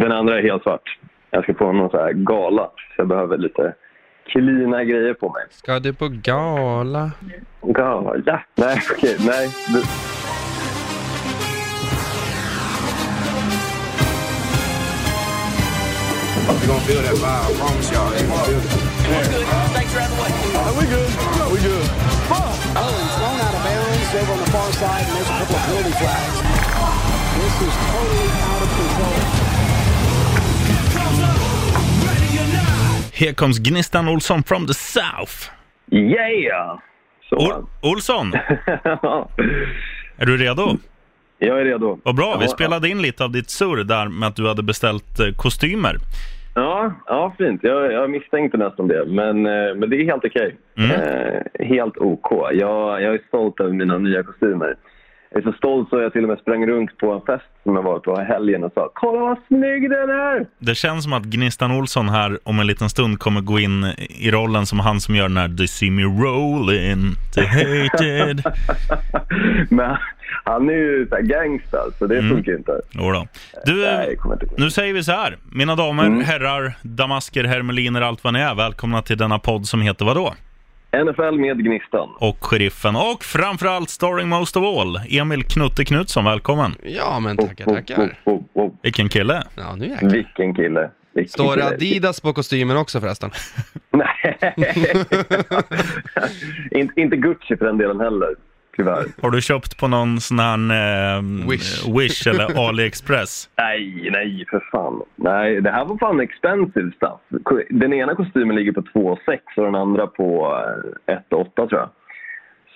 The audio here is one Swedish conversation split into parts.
Den andra är helt svart. Jag ska på någon så här gala, så jag behöver lite cleana grejer på mig. Ska du på gala? Gala? Nej, okej, nej. Du... We're gonna feel that vibe. I promise y'all. We're gonna feel it. Thanks for having the way. we good. No, we good. Oh, he's thrown out of bounds over on the far side, and there's a couple of penalty flags. This is totally out of control. Here comes Gnistan Olsson from the south. Yeah! Så. Ol Olsson, är du redo? Jag är redo. Vad bra, vi Ja, spelade in lite av ditt surr där med att du hade beställt eh, kostymer. Ja, ja fint. Jag, jag misstänkte nästan det, men, eh, men det är helt okej. Mm. Eh, helt OK. Jag, jag är stolt över mina nya kostymer. Jag är så stolt så jag till och med sprang runt på en fest som jag var på helgen och sa “Kolla vad snygg den är!” Det känns som att Gnistan Olsson här om en liten stund kommer gå in i rollen som han som gör den här “They see me rolling, they hated”. Men han är ju gangsta, så det funkar ju inte. Jodå. Du, Nej, inte nu säger vi så här. Mina damer, herrar, damasker, hermeliner, allt vad ni är. Välkomna till denna podd som heter vadå? NFL med Gnistan. Och Sheriffen och framförallt starring most of all, Emil Knutte Knutsson. Välkommen. Ja, men tackar, tackar. Oh, oh, oh. Vilken kille. Ja, nu jäklar. Vilken kille. Vilken Står det kille. Adidas på kostymen också förresten? Nej. inte, inte Gucci för den delen heller, tyvärr. Har du köpt på någon sån här eh, Wish. Wish eller AliExpress? Nej, nej, för fan. Nej, det här var fan expensive stuff. Den ena kostymen ligger på 2,6 och den andra på eh, 1,8 tror jag.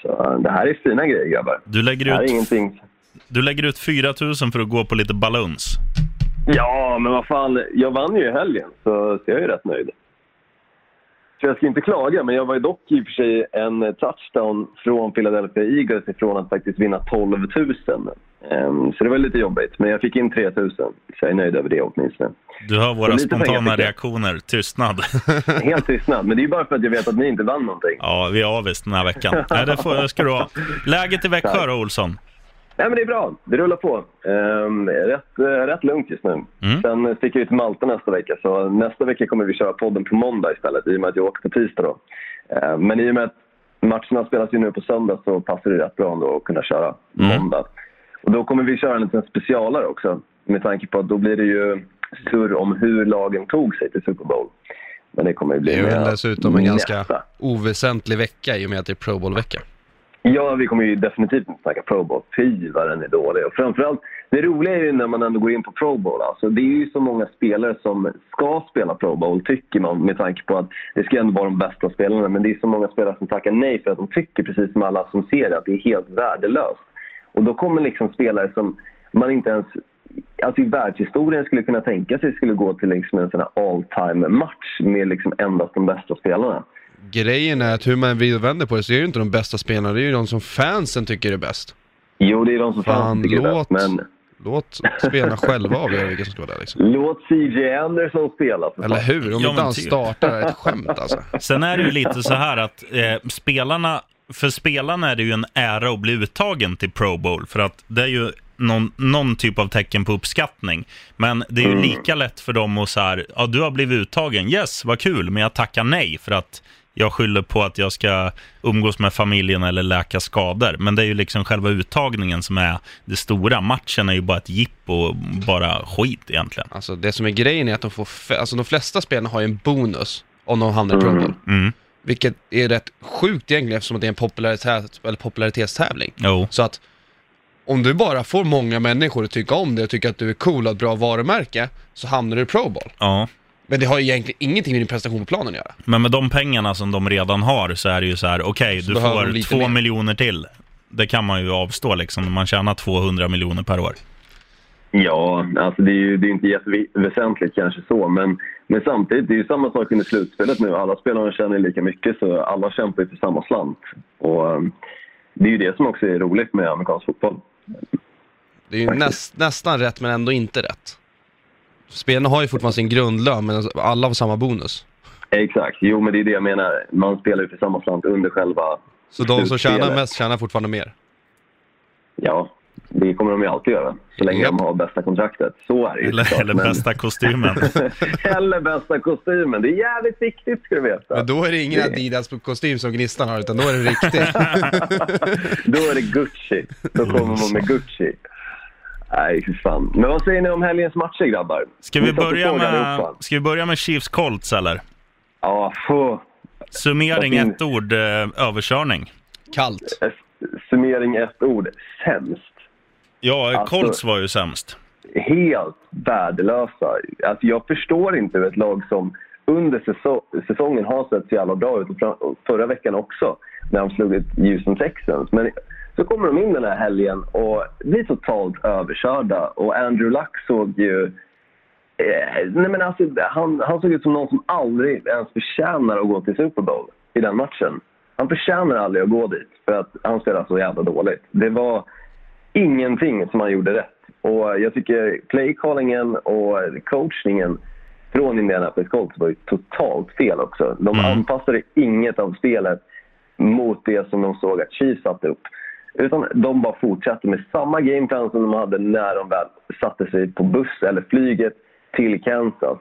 Så eh, det här är fina grejer, grabbar. Du lägger Det här är ut, ingenting... du lägger ut 4 000 för att gå på lite balloons. Ja, men vad fan. Jag vann ju i helgen, så, jag är rätt nöjd. Så jag ska inte klaga, men jag var dock i och för sig en touchdown från Philadelphia Eagles ifrån att faktiskt vinna 12 000. Ehm, så det var lite jobbigt, men jag fick in 3 000. Så jag är nöjd över det åtminstone. Du hör våra spontana reaktioner. Tystnad. Helt tystnad, men det är bara för att jag vet att ni inte vann någonting. Ja, vi är avis den här veckan. Nej, det, får, det ska du ha. Läget i Växjö då, Olsson? Nej, men det är bra. Det rullar på. Ehm, rätt, eh, rätt lugnt just nu. Mm. Sen sticker vi till Malta nästa vecka, så nästa vecka kommer vi köra podden på måndag istället, i och med att jag åker på tisdag då. Ehm, men i och med att matcherna spelas ju nu på söndag så passar det rätt bra ändå att kunna köra Mm. måndag. Och då kommer vi köra en liten specialare också, med tanke på att då blir det ju surr om hur lagen tog sig till Super Bowl. Men det kommer ju bli Det är väl dessutom en ganska oväsentlig vecka i och med att det är Pro Bowl-vecka. Ja, vi kommer ju definitivt inte snacka Pro Bowl. Fy vad den är dålig. Och framförallt, det roliga är ju när man ändå går in på Pro Bowl. Alltså, det är ju så många spelare som ska spela Pro Bowl, tycker man, med tanke på att det ska ändå vara de bästa spelarna. Men det är så många spelare som tackar nej för att de tycker, precis som alla som ser det, att det är helt värdelöst. Och då kommer liksom spelare som man inte ens alltså i världshistorien skulle kunna tänka sig skulle gå till liksom en sån här all time match med liksom endast de bästa spelarna. Grejen är att hur man och vänder på det så är det ju inte de bästa spelarna, det är ju de som fansen tycker är bäst. Jo, det är de som Fan, fan tycker det är låt- bäst, men Låt spelarna själva avgöra vilka som ska vara där liksom. låt CJ Anderson spela. Eller hur? Om Ja, inte han typ. startar är ett skämt alltså. Sen är det ju lite så här att eh, spelarna, för spelarna är det ju en ära att bli uttagen till Pro Bowl, för att det är ju någon, någon typ av tecken på uppskattning. Men det är ju lika lätt för dem att så här, ja du har blivit uttagen, yes, vad kul, men jag tackar nej för att jag skyller på att jag ska umgås med familjen eller läka skador. Men det är ju liksom själva uttagningen som är det stora. Matchen är ju bara ett jippo, bara skit egentligen. Alltså det som är grejen är att de får, alltså de flesta spelarna har ju en bonus om de hamnar i Pro Bowl. Mm. Vilket är rätt sjukt egentligen eftersom att det är en popularitet, eller popularitetstävling. Jo. Så att om du bara får många människor att tycka om det och tycka att du är cool och ett bra varumärke så hamnar du i Pro Bowl. Ja. Men det har ju egentligen ingenting med din prestation på planen att göra. Men med de pengarna som de redan har så är det ju så här, okej, Så du får två mer. miljoner till. Det kan man ju avstå liksom, när man tjänar 200 miljoner per år. Ja, alltså det är ju det är inte jätteväsentligt kanske så, men, men samtidigt, det är ju samma sak under slutspelet nu. Alla spelarna tjänar lika mycket, så alla kämpar ju för samma slant. Och um, det är ju det som också är roligt med amerikansk fotboll. Det är ju näst, nästan rätt men ändå inte rätt. Spelarna har ju fortfarande sin grundlön men alla har samma bonus. Exakt, jo men det är det jag menar. Man spelar ju för samma slant under själva Så de som tjänar mest tjänar fortfarande mer. Ja, Det kommer de ju alltid göra, så länge Japp. de har bästa kontraktet. Så är det ju Eller, såklart, eller men- bästa kostymen. eller bästa kostymen. Det är jävligt viktigt, ska du veta. Men då är det ingen Adidas-kostym som Gnistan har, utan då är det riktigt. Då är det Gucci. Då kommer man med Gucci. Nej, fy fan. Men vad säger ni om helgens matcher, grabbar? Ska vi börja med, ska vi börja med Chiefs Colts eller? Ja, få. Summering, fin- ett ord, eh, överkörning. Kallt. Summering ett ord. Sämst. Ja, Alltså- Colts var ju sämst. helt värdelösa. Alltså jag förstår inte hur ett lag som under säso- säsongen har sett så jävla bra ut, och förra veckan också, när de slog ut Houston Texans. Men så kommer de in den här helgen och blir totalt överkörda. Och Andrew Luck såg ju... Eh, nej men alltså, han, han såg ut som någon som aldrig ens förtjänar att gå till Super Bowl i den matchen. Han förtjänar aldrig att gå dit, för att han spelar så jävla dåligt. Det var ingenting som han gjorde rätt. Och jag tycker playcallingen och coachningen från Indianapolis Colts var ju totalt fel också. De Mm. anpassade inget av spelet mot det som de såg att Chiefs satte upp. Utan de bara fortsatte med samma gameplan som de hade när de väl satte sig på buss eller flyget till Kansas.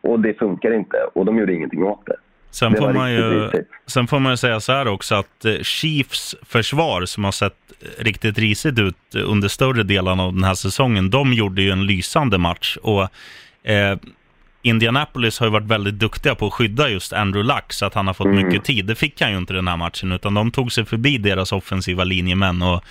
Och det funkar inte och de gjorde ingenting åt det. Sen Det får, man ju, sen får man ju säga så här också att eh, Chiefs försvar som har sett riktigt risigt ut under större delen av den här säsongen, de gjorde ju en lysande match. Och eh, Indianapolis har ju varit väldigt duktiga på att skydda just Andrew Luck så att han har fått Mm. mycket tid. Det fick han ju inte den här matchen utan de tog sig förbi deras offensiva linjemän och,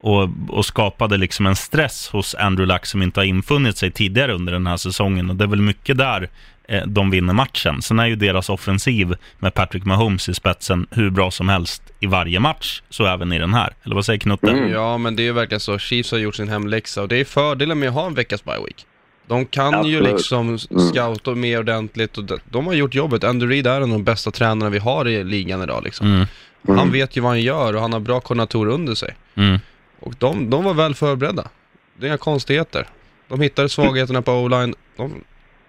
och, och skapade liksom en stress hos Andrew Luck som inte har infunnit sig tidigare under den här säsongen. Och det är väl mycket där eh, de vinner matchen. Sen är ju deras offensiv med Patrick Mahomes i spetsen hur bra som helst i varje match, så även i den här. Eller vad säger Knutte? Mm. Ja, men det är ju verkligen så. Chiefs har gjort sin hemläxa och det är fördelen med att ha en veckas bye week. De kan ju Absolut. liksom scouta mer ordentligt och de, de har gjort jobbet. Andrew Reid är en av de bästa tränarna vi har i ligan idag liksom. Mm. Han vet ju vad han gör och han har bra koordinatorer under sig. Mm. Och de, de var väl förberedda. Det är inga konstigheter. De hittade svagheterna på o-line, de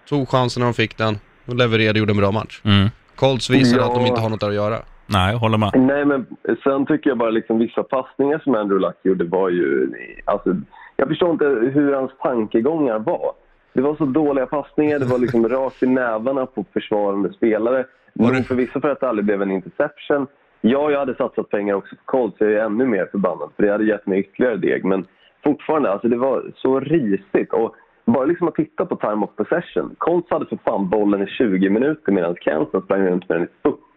tog chansen när de fick den, de levererade och gjorde en bra match. Mm. Colts visade Ja. att de inte har något där att göra. Nej, jag håller med. Nej, men sen tycker jag bara liksom vissa passningar som Andrew Luck gjorde var ju... Alltså, jag förstår inte hur hans tankegångar var. Det var så dåliga passningar, det var liksom rakt i nävarna på försvarande spelare. Nog förvisso för att det aldrig blev en interception. Ja, jag hade satsat pengar också på Colts, så jag är ännu mer förbannad för det hade gett mig ytterligare deg. Men fortfarande, alltså det var så risigt. Och bara liksom att titta på time of possession. Colts hade för fan bollen i 20 minuter medan Kansas sprang runt med den i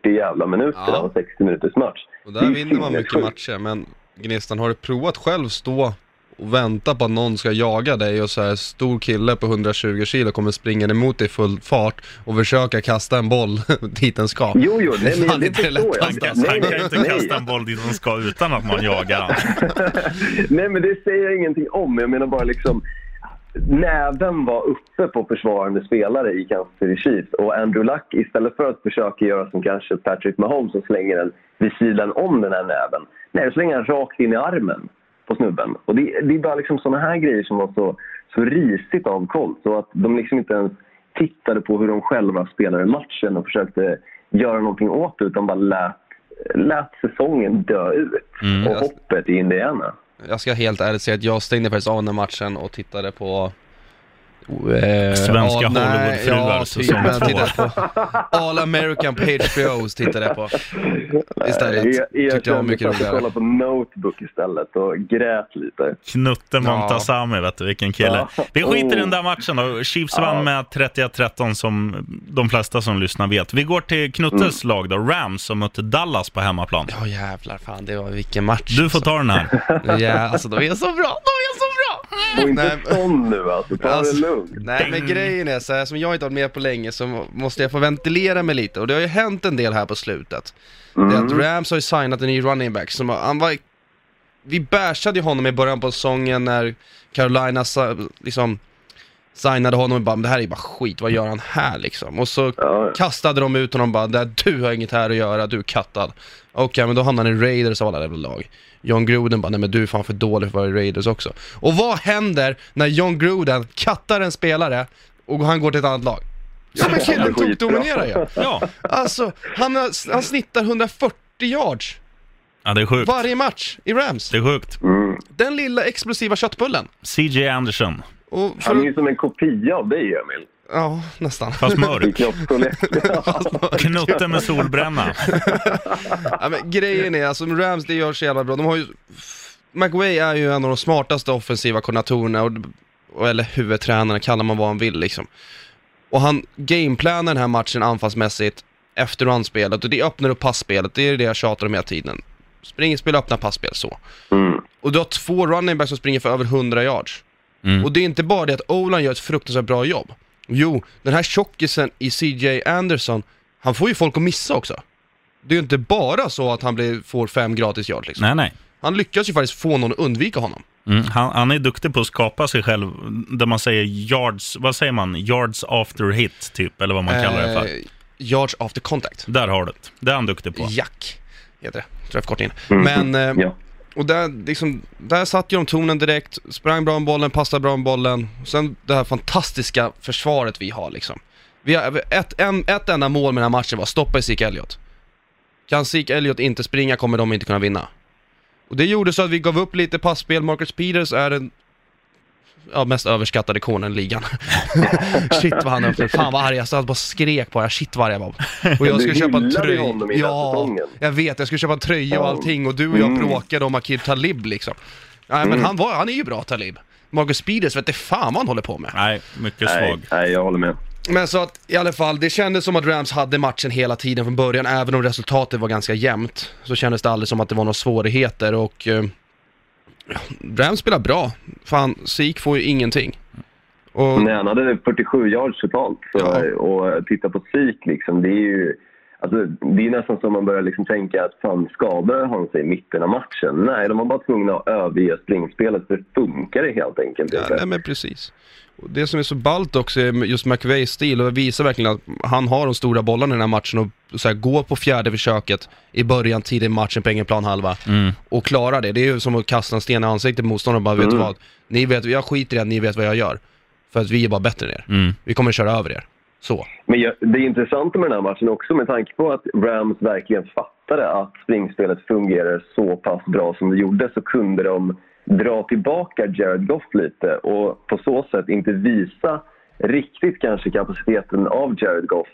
40 jävla minuter Ja. av en 60 minuters match. Och Det där är vinner man mycket sinnessjukt. matcher, men Gnistan, har du provat själv stå och vänta på att någon ska jaga dig och så här stor kille på 120 kilo kommer springa emot dig i full fart och försöka kasta en boll dit den ska? Jo, jo, nej, men det inte det förstår jag. Han kan, Nej, han kan nej, inte nej. kasta en boll dit som ska utan att man jagar. Nej, men det säger jag ingenting om. Jag menar bara liksom... Näven var uppe på försvarande spelare i Kansas City Chiefs och Andrew Luck istället för att försöka göra som kanske Patrick Mahomes och slänger den vid sidan om den här näven. Nej, då slänger han rakt in i armen på snubben. Och det, det är bara liksom såna här grejer som var så, så risigt av Colts och att de liksom inte ens tittade på hur de själva spelade matchen och försökte göra någonting åt det utan bara lät, lät säsongen dö ut. Mm. och hoppet i Indiana. Jag ska helt ärligt säga att jag stängde faktiskt av den matchen och tittade på... Eh, Svenska ja, Hollywoodfruar, ja, säsong typ, två. All American på HBO tittade jag på. Istället. Jag, jag Tyckte jag var mycket att jag roligare. kollade på Notebook istället och grät lite. Knutte Montazami, vet du vilken kille. Ja. Vi skiter i Oh. den där matchen då. Chiefs Ja. vann med 31-13 som de flesta som lyssnar vet. Vi går till Knuttes Mm. lag då, Rams, som mötte Dallas på hemmaplan. Ja jävlar, fan det var vilken match. Du får ta den här. Ja, alltså de är så bra, de är så bra! Och inte Nej, sån nu alltså, ta Alltså, det lugnt. Nej men grejen är så här, som jag inte har varit med på länge så måste jag få ventilera mig lite. Och det har ju hänt en del här på slutet. Det är att Rams har ju signat en ny running back som har- han var Vi bashade ju honom i början på säsongen när Carolina liksom signade honom och bara, "Men det här är bara skit, vad gör han här liksom? Och så Ja, ja. kastade de ut honom bara, "Där, du har inget här att göra, du är kattad. Okej, men då hamnade han i Raiders av alla jävla lag. John Gruden bara, nej men du är fan för dålig för att vara i Raiders också. Och vad händer när John Gruden kattar en spelare och han går till ett annat lag? Ja men killen tokdominerar ju. Ja, Alltså, han, har, han snittar 140 yards. Ja, det är sjukt. Varje match i Rams. Det är sjukt. Mm. Den lilla explosiva köttbullen. CJ Anderson. Och för, Han är ju som en kopia av dig, Emil. Ja, nästan. Fast mörk. Knutte med solbränna. Ja, men grejen är, alltså Rams, det gör så jävla bra. De har ju... McWay är ju en av de smartaste offensiva koordinatorerna, och, och, eller huvudtränarna, kallar man vad han vill liksom. Och han gameplanar den här matchen anfallsmässigt efter runspelet och det öppnar upp passspelet, det är det jag tjatar om hela tiden. Springspel, öppna passspel, så. Mm. Och du har två running backs som springer för över 100 yards. Mm. Och det är inte bara det att Olan gör ett fruktansvärt bra jobb. Jo, den här tjockisen i CJ Anderson, han får ju folk att missa också. Det är ju inte bara så att han blir, får fem gratis yards liksom. Nej, nej. Han lyckas ju faktiskt få någon att undvika honom. Mm. Han, han är duktig på att skapa sig själv, där man säger yards, vad säger man? Yards after hit, typ, eller vad man kallar det för. Eh, yards after contact. Där har du det. Det är han duktig på. Jack, heter det. Tror jag förkortningen. Mm. Men, eh, Ja och där, liksom, där satt ju de tonen direkt, sprang bra med bollen, passade bra med bollen. Sen det här fantastiska försvaret vi har liksom. Vi har ett, en, ett enda mål med den här matchen var stoppa Zeke Elliot. Kan Zeke Elliot inte springa kommer de inte kunna vinna. Och det gjorde så att vi gav upp lite passspel. Marcus Peters är en ja, mest överskattade konen i ligan. Shit vad han är uppe. Fan vad arg jag satt bara skrek på honom. Shit vad arg jag var. Och jag skulle köpa en tröja. Ja, jag vet. Jag skulle köpa en tröja och allting och du och jag Mm. bråkade om Akir Talib liksom. Nej men han, var, han är ju bra Talib. Marcus Peters vet inte fan vad han håller på med. Nej, mycket Nej, svag. nej, jag håller med. Men så att i alla fall, det kändes som att Rams hade matchen hela tiden från början, även om resultatet var ganska jämnt. Så kändes det aldrig som att det var några svårigheter och eh, Rams spelar bra. Fan, Sik får ju ingenting. Och, Nej, han hade 47 yards totalt. Så, Ja. Och titta på Sik, liksom, det är ju... Alltså, det är nästan som man börjar liksom tänka att fan, skadar han sig i mitten av matchen? Nej, de var bara tvungna att överge springspelet för det funkar det helt enkelt ja, inte. nej men precis. Det som är så ballt också är just McVeys stil och visar verkligen att han har de stora bollarna i den här matchen och så här, går på fjärde försöket i början, tidigt i matchen på egen planhalva Mm. och klarar det. Det är ju som att kasta en sten i ansiktet på motståndaren och bara, vet du Mm. vad? Ni vet, jag skiter i att ni vet vad jag gör. För att vi är bara bättre än er. Mm. Vi kommer köra över er. Så. Men jag, det är intressant med den här matchen också med tanke på att Rams verkligen fattade att springspelet fungerar så pass bra som det gjorde så kunde de dra tillbaka Jared Goff lite och på så sätt inte visa riktigt kanske kapaciteten av Jared Goff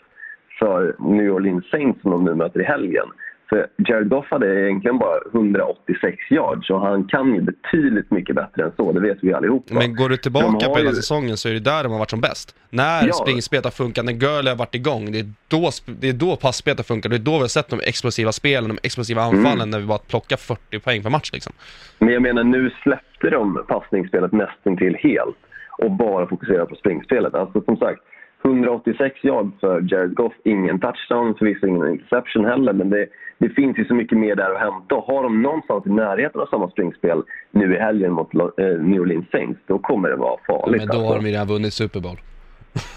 för New Orleans Saints som de nu möter i helgen. För Jared Goff hade egentligen bara 186 yards och han kan ju betydligt mycket bättre än så, det vet vi allihopa. Men går du tillbaka på hela ju- säsongen så är det där de har varit som bäst. När Ja. springspelet har funkat, när Gurley har varit igång, det är då, det är då passspelet har funkat. Det är då vi har sett de explosiva spelen, de explosiva anfallen, Mm. när vi bara plockar 40 poäng per match liksom. Men jag menar, nu släppte de passningsspelet nästan till helt och bara fokuserar på springspelet. Alltså som sagt, 186 yards för Jared Goff, ingen touchdown, förvisso ingen interception heller, men det, det finns ju så mycket mer där att hämta. Och Har de någonstans i närheten av samma springspel nu i helgen mot eh, New Orleans Saints, då kommer det vara farligt. Men då alltså. har de ju redan vunnit Super Bowl.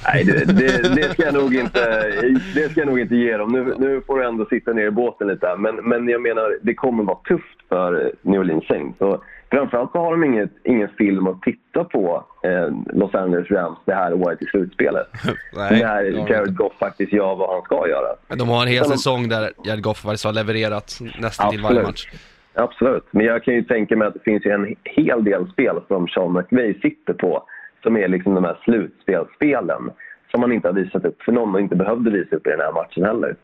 Nej, det, det, det, ska jag nog inte, det ska jag nog inte ge dem. Nu, nu får du ändå sitta ner i båten lite. Men, men jag menar, det kommer vara tufft för New Orleans Saints. Och framförallt så har de inget, ingen film att titta på eh, Los Angeles Rams det här året i slutspelet. Nej, när de Jared. Goff faktiskt gör vad han ska göra. Men de har en hel de- säsong där Jared Goff har levererat nästan till varje match. Absolut. Men jag kan ju tänka mig att det finns ju en hel del spel som Sean McVay sitter på som är liksom de här slutspelsspelen som han inte har visat upp för någon och inte behövde visa upp i den här matchen heller.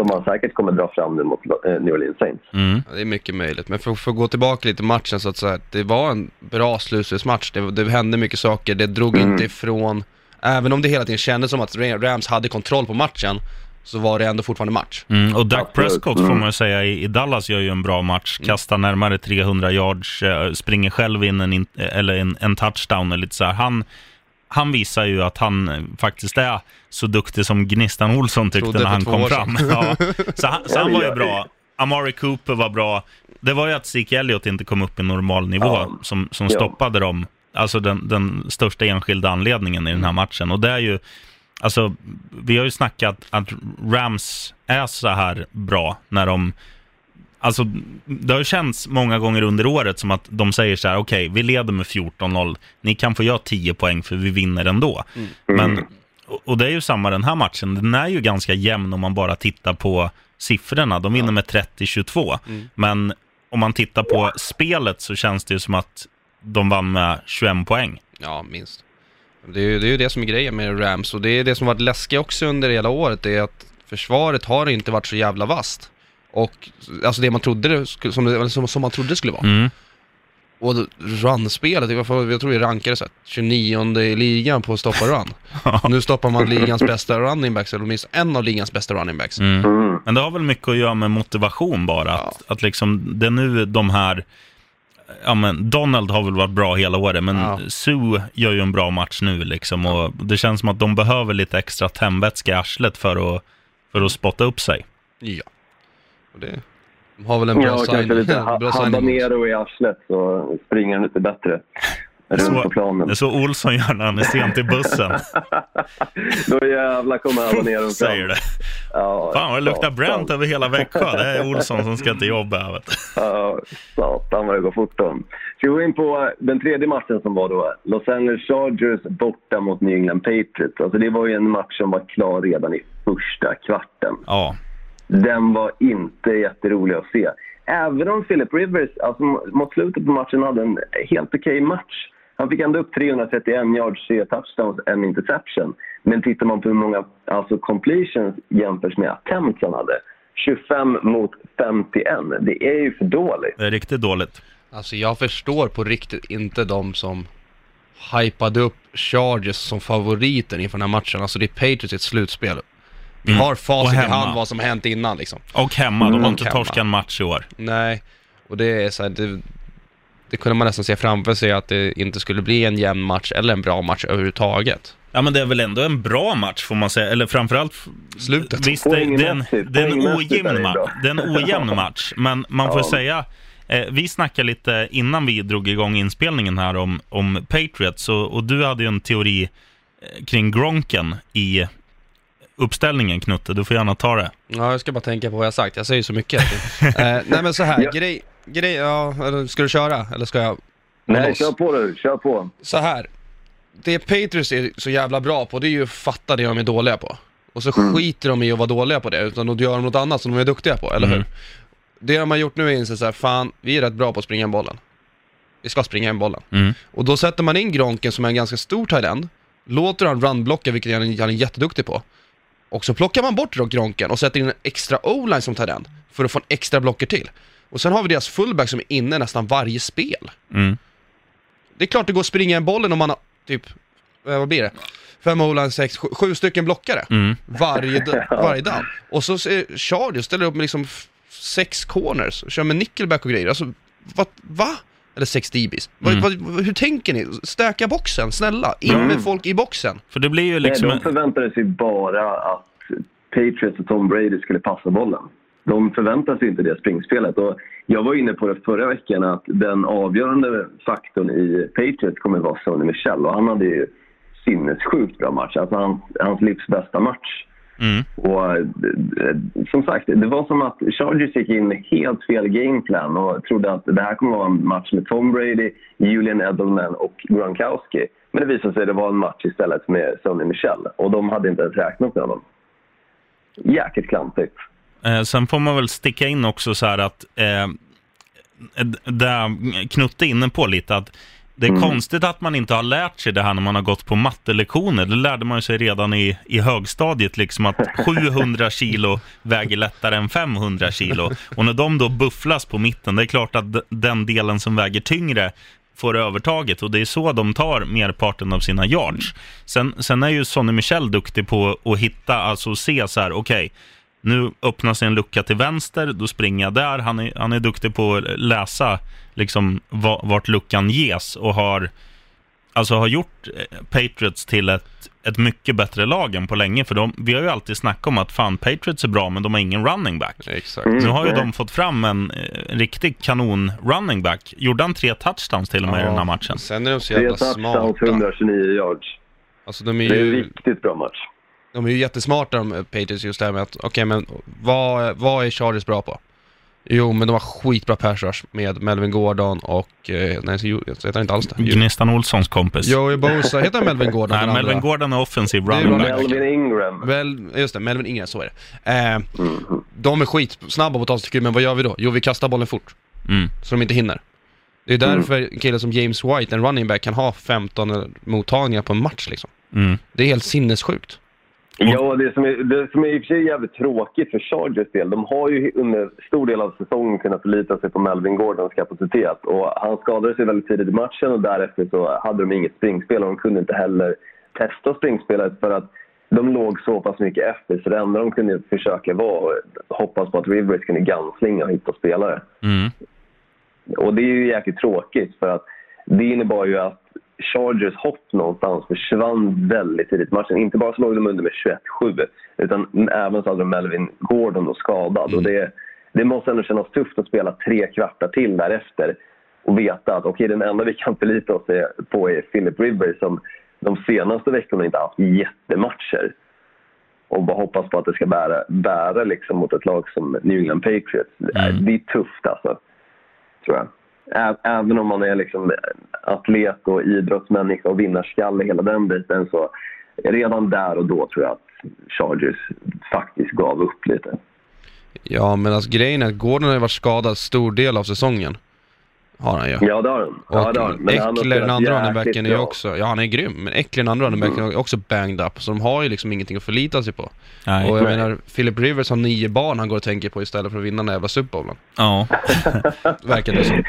Som han säkert kommer dra fram nu mot eh, New Orleans Saints. Mm. Ja, det är mycket möjligt. Men för, för att gå tillbaka lite till matchen så att säga, det var en bra slutspelsmatch. Det, det hände mycket saker, det drog Mm. inte ifrån. Även om det hela tiden kändes som att Rams hade kontroll på matchen, så var det ändå fortfarande match. Mm. Och Dak. Prescott får Mm. man ju säga i, i Dallas gör ju en bra match. Kastar närmare 300 yards, eh, springer själv in en, in- eller en, en touchdown. Och lite så här. Han, han visar ju att han faktiskt är så duktig som Gnistan Olsson tyckte när han kom fram. Ja. Så han, så han var ju bra. Amari Cooper var bra. Det var ju att Zeke Elliott inte kom upp i normal nivå Ja. som, som Ja. stoppade dem. Alltså den, den största enskilda anledningen i den här matchen. Och det är ju, alltså vi har ju snackat att Rams är så här bra när de Alltså, det har känts många gånger under året som att de säger så här, okej, vi leder med 14-0, ni kan få göra 10 poäng för vi vinner ändå. Men, och- och det är ju samma den här matchen. Den är ju ganska jämn om man bara tittar på siffrorna. De vinner med 30-22. Men om man tittar på spelet så känns det ju som att de vann med 21 poäng. Ja, minst. Det är, ju, det är ju det som är grejen med Rams och det är det som varit läskigt också under hela året, det är att försvaret har inte varit så jävla vasst. Och alltså det man trodde det skulle, som, det, som, som man trodde det skulle vara. Mm. Och runspelet, jag tror vi rankade så här, 29 i ligan på att stoppa run. nu stoppar man ligans bästa running backs, eller åtminstone en av ligans bästa running backs. Mm. Mm. Men det har väl mycket att göra med motivation bara. Att, att liksom, det är nu de här... Ja, men Donald har väl varit bra hela året, men Ja. Sue gör ju en bra match nu liksom. Och det känns som att de behöver lite extra tändvätska i arslet för att, för att spotta upp sig. Ja. Och det, de har väl en bra Ja, sign. kanske lite bra ha- signing. habanero i arslet så springer han lite bättre runt Så- på Det planen. är så Olsson gör när han är sent i bussen, Då jävlar kommer habaneron fram. säger det. Ja, Fan vad det luktar bränt över hela Växjö. Det är Olsson som ska till jobbet. här, vet du. Ja, satan vad det går fort då. Ska vi gå in på den tredje matchen som var då? Los Angeles Chargers borta mot New England Patriots. Alltså det var ju en match som var klar redan i första kvarten. Ja, Den var inte jätterolig att se. Även om Philip Rivers alltså, mot slutet på matchen hade en helt okej match. Han fick ändå upp 331 yards, 3 touchdowns, en interception. Men tittar man på hur många alltså completions jämfört med attempts han hade. 25 mot 51. Det är ju för dåligt. det är riktigt dåligt. Alltså jag förstår på riktigt inte de som hypade upp Chargers som favoriter inför den här matchen. Alltså det är Patriots i ett slutspel. Vi Mm. har facit i hemma. hand vad som hänt innan liksom. Och hemma, de har Mm. inte Hemma. torskat en match i år. Nej, och det är så här, det, det kunde man nästan se framför sig att det inte skulle bli en jämn match eller en bra match överhuvudtaget. Ja, men det är väl ändå en bra match får man säga. Eller framförallt... Slutet. Visst, det, det, är en, det, är en ojämn match. det är en ojämn match. Men man får Ja. säga... Eh, vi snackade lite innan vi drog igång inspelningen här om, om Patriots. Och, och du hade ju en teori eh, kring Gronken i uppställningen, Knutte. Du får gärna ta det. Ja, jag ska bara tänka på vad jag sagt. Jag säger så mycket. eh, nej men så här, Ja. grej, grej, ja, ska du köra? Eller ska jag? Nej, kör på du. Kör på. Så här. Det Patriots är så jävla bra på, det är ju att fatta det de är dåliga på. Och så skiter de i att vara dåliga på det, utan då gör de något annat som de är duktiga på, eller Mm. hur? Det de har gjort nu är inse så här, fan, vi är rätt bra på att springa in bollen. Vi ska springa in bollen. Mm. Och då sätter man in Gronken som är en ganska stor tight end, låter han runblocka, vilket han han är jätteduktig på. Och så plockar man bort Gronken och sätter in en extra o-line som tight end, för att få en extra blocker till. Och sen har vi deras fullback som är inne nästan varje spel. Mm. Det är klart det går att springa in bollen om man har typ, eh, vad blir det? Fem o sex, sju, sju stycken blockare. Mm. Varje, varje down. Och så Chargers ställer upp med liksom sex corners, och kör med nickelback och grejer. Alltså, vad, va? Eller sex. Vad- Mm. vad- hur tänker ni? Stöka boxen, snälla. In med folk i boxen. För det blir ju liksom... Nej, de förväntade sig bara att Patriots och Tom Brady skulle passa bollen. De förväntade sig inte det springspelet. Och jag var inne på det förra veckan att den avgörande faktorn i Patriots kommer att vara Sonny Michel. Och han hade ju sinnessjukt bra match. Alltså hans, hans livs bästa match. Mm. Och eh, som sagt, det var som att Chargers gick in med helt fel gameplan och trodde att det här kommer vara en match med Tom Brady, Julian Edelman och Gronkowski. Men det visade sig att det var en match istället med Sonny Michel och de hade inte ens räknat med honom. Jäkligt klantigt. Eh, sen får man väl sticka in också så här att, eh, där Knutte är inne på lite, att det är konstigt att man inte har lärt sig det här när man har gått på mattelektioner. Det lärde man sig redan i, i högstadiet, liksom att 700 kilo väger lättare än 500 kilo. Och när de då bufflas på mitten, det är klart att den delen som väger tyngre får övertaget och det är så de tar merparten av sina yards. Sen, sen är ju Sonny Michel duktig på att hitta, alltså se så här, okej, nu öppnar sig en lucka till vänster, då springer jag där. Han är, han är duktig på att läsa liksom, va- vart luckan ges och har, alltså, har gjort eh, Patriots till ett, ett mycket bättre lag än på länge. För de, vi har ju alltid snackat om att fan, Patriots är bra, men de har ingen running back. Exakt. Nu har ju de fått fram en, eh, en riktig kanon running back. Gjorde han tre touchdowns till och med i den här matchen? Sen är de så Tre jävla touchdowns, smarta. 129 yards. Alltså de är Det är en ju, riktigt bra match. de är ju jättesmarta de Patriots just det här med att, okej men vad, vad är Chargers bra på? Jo, men de har skitbra pass rush med Melvin Gordon och... Eh, nej, så, jag heter inte alls det. Gnistan Olssons kompis. Joey Bosa, heter han Melvin Gordon? Nej, Melvin andra? Gordon är offensiv running back. Melvin Ingram. Väl, just det, Melvin Ingram, så är det. Eh, Mm. de är skitsnabba på att ta sig till men vad gör vi då? Jo, vi kastar bollen fort, Mm. så de inte hinner. Det är därför en kille som James White, en running back, kan ha 15 mottagningar på en match liksom. Mm. Det är helt sinnessjukt. Ja, det som, är, det som är i och för sig jävligt tråkigt för Chargers del, de har ju under stor del av säsongen kunnat förlita sig på Melvin Gordons kapacitet. Och han skadade sig väldigt tidigt i matchen och därefter så hade de inget springspel och de kunde inte heller testa springspelet för att de låg så pass mycket efter. Så det enda de kunde försöka var hoppas på att Rivers kunde ganslinga och hitta spelare. Mm. Och det är ju jäkligt tråkigt för att det innebar ju att Chargers hopp någonstans försvann väldigt tidigt i matchen. Inte bara så låg de under med 21-7 utan även så hade de Melvin Gordon då skadad. Och det, det måste ändå kännas tufft att spela tre kvartar till därefter och veta att okej, den enda vi kan förlita oss på är Philip Rivers som de senaste veckorna inte haft jättematcher. Och bara hoppas på att det ska bära, bära liksom mot ett lag som New England Patriots. Mm. Det är tufft alltså tror jag. Även om man är liksom atlet och idrottsmänniska och vinnarskalle, hela den biten, så redan där och då tror jag att Chargers faktiskt gav upp lite. Ja, men alltså grejen är att Gordon har ju varit skadad stor del av säsongen. Har han ju. Ja, det har de. Ja, det har han Eckler, den andra runnerbacken, är ju också, ja han är grym, men Eckler, den andra runnerbacken, är också banged up, så de har ju liksom ingenting att förlita sig på. Nej. och jag Nej. menar, Philip Rivers har nio barn han går och tänker på istället för att vinna den här jävla Super Bowlen. Ja. Verkar det som.